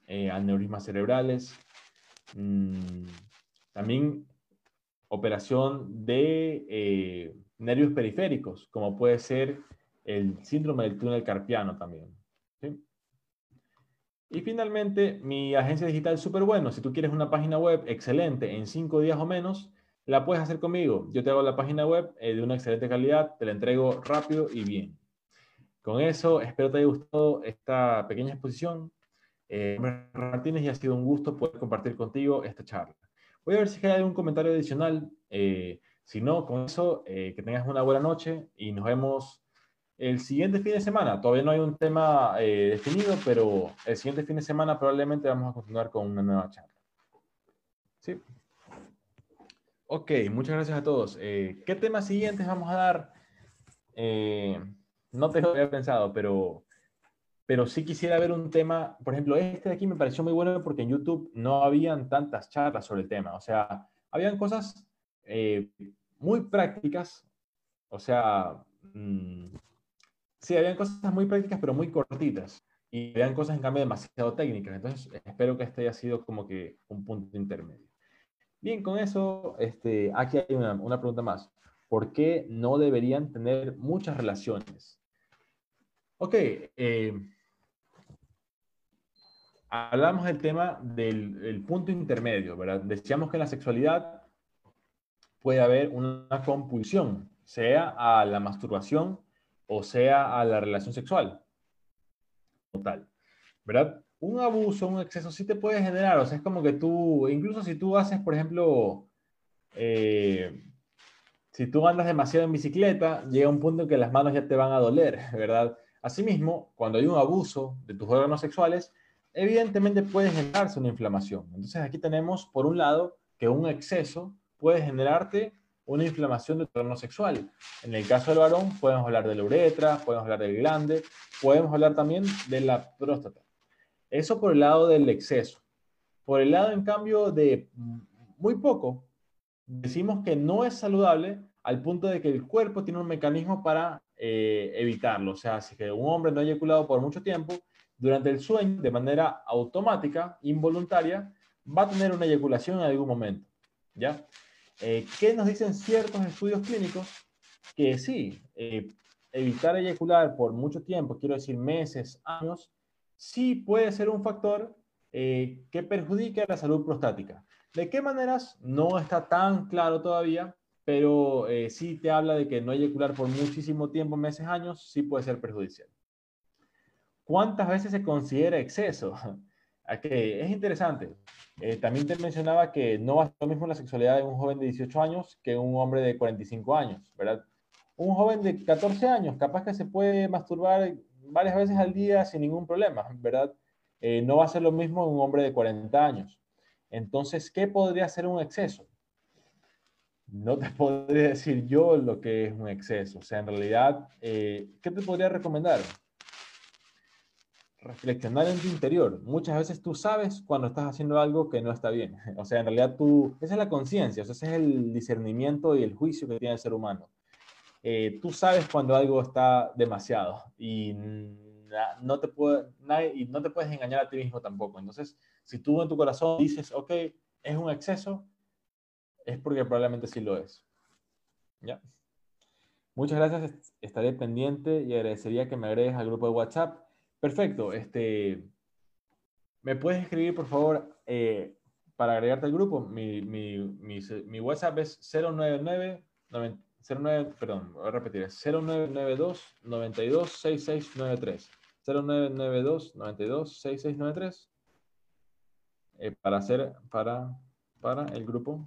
eh, aneurismas cerebrales, mm, también operación de eh, nervios periféricos, como puede ser el síndrome del túnel carpiano también. Y finalmente, mi agencia digital súper bueno. Si tú quieres una página web excelente en cinco días o menos, la puedes hacer conmigo. Yo te hago la página web eh, de una excelente calidad, te la entrego rápido y bien. Con eso, espero te haya gustado esta pequeña exposición. Eh, Martínez y ha sido un gusto poder compartir contigo esta charla. Voy a ver si hay algún comentario adicional. Eh, si no, con eso, eh, que tengas una buena noche y nos vemos el siguiente fin de semana. Todavía no hay un tema eh, definido, pero el siguiente fin de semana probablemente vamos a continuar con una nueva charla. ¿Sí? Ok, muchas gracias a todos. ¿Qué temas siguientes vamos a dar? no te lo había pensado, pero pero sí quisiera ver un tema, por ejemplo, este de aquí me pareció muy bueno porque en YouTube no habían tantas charlas sobre el tema, o sea, habían cosas eh, muy prácticas, o sea, mm, sí, habían cosas muy prácticas pero muy cortitas y habían cosas en cambio demasiado técnicas, entonces espero que este haya sido como que un punto intermedio. Bien, con eso, este, aquí hay una, una pregunta más. ¿Por qué no deberían tener muchas relaciones? Ok, eh, hablamos del tema del, punto intermedio, ¿verdad? Decíamos que en la sexualidad puede haber una compulsión, sea a la masturbación o sea a la relación sexual. Total, ¿verdad? Un abuso, un exceso sí te puede generar, o sea, es como que tú, incluso si tú haces, por ejemplo, eh, si tú andas demasiado en bicicleta, llega un punto en que las manos ya te van a doler, ¿verdad? Asimismo, cuando hay un abuso de tus órganos sexuales, evidentemente puede generarse una inflamación. Entonces aquí tenemos, por un lado, que un exceso puede generarte una inflamación del órgano sexual. En el caso del varón, podemos hablar de la uretra, podemos hablar del glande, podemos hablar también de la próstata. Eso por el lado del exceso. Por el lado, en cambio, de muy poco, decimos que no es saludable al punto de que el cuerpo tiene un mecanismo para eh, evitarlo. O sea, si un hombre no ha eyaculado por mucho tiempo, durante el sueño, de manera automática, involuntaria, va a tener una eyaculación en algún momento. ¿Ya? Eh, ¿Qué nos dicen ciertos estudios clínicos? Que sí, eh, evitar eyacular por mucho tiempo, quiero decir meses, años, sí puede ser un factor eh, que perjudique a la salud prostática. ¿De qué maneras? No está tan claro todavía, pero sí te habla de que no eyacular por muchísimo tiempo, meses, años, sí puede ser perjudicial. ¿Cuántas veces se considera exceso? que es interesante. Eh, también te mencionaba que no va a ser lo mismo la sexualidad de un joven de 18 años que un hombre de 45 años, ¿verdad? Un joven de 14 años, capaz que se puede masturbar varias veces al día sin ningún problema, ¿verdad? Eh, no va a ser lo mismo un hombre de 40 años. Entonces, ¿qué podría ser un exceso? no te podría decir yo lo que es un exceso. O sea, en realidad, eh, ¿qué te podría recomendar? Reflexionar en tu interior. Muchas veces tú sabes cuando estás haciendo algo que no está bien. O sea, en realidad tú, esa es la conciencia, ese es el discernimiento y el juicio que tiene el ser humano. Eh, tú sabes cuando algo está demasiado y no, te no te puedes engañar a ti mismo tampoco. Entonces, si tú en tu corazón dices, ok, es un exceso, es porque probablemente sí lo es. ¿Ya? Muchas gracias, estaré pendiente y agradecería que me agregues al grupo de WhatsApp. Perfecto, este, ¿me puedes escribir por favor eh, para agregarte al grupo? Mi, mi, mi, WhatsApp es 099, 09, perdón, voy a repetir, 0992 92 6693. 0992 92 6693 para hacer para, para el grupo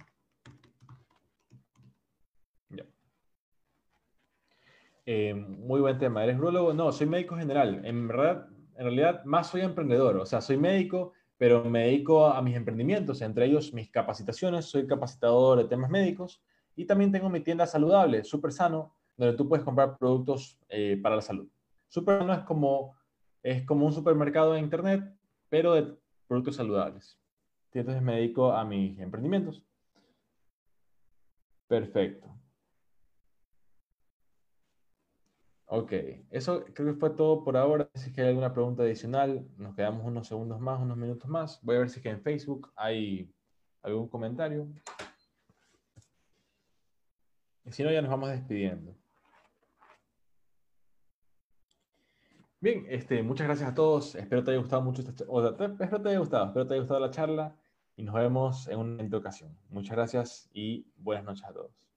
Eh, muy buen tema. ¿Eres urologo? No, soy médico general. En realidad, en realidad, más soy emprendedor. O sea, soy médico, pero me dedico a mis emprendimientos, entre ellos mis capacitaciones. Soy capacitador de temas médicos y también tengo mi tienda saludable, Super Sano, donde tú puedes comprar productos eh, para la salud. Super Sano es como, es como un supermercado de internet, pero de productos saludables. Entonces me dedico a mis emprendimientos. Perfecto. Ok, eso creo que fue todo por ahora. Si hay alguna pregunta adicional, nos quedamos unos segundos más, unos minutos más. Voy a ver si en Facebook hay algún comentario. Y si no, ya nos vamos despidiendo. Bien, este, muchas gracias a todos. Espero te haya gustado mucho esta, espero te haya gustado, espero te haya gustado la charla y nos vemos en una ocasión. Muchas gracias y buenas noches a todos.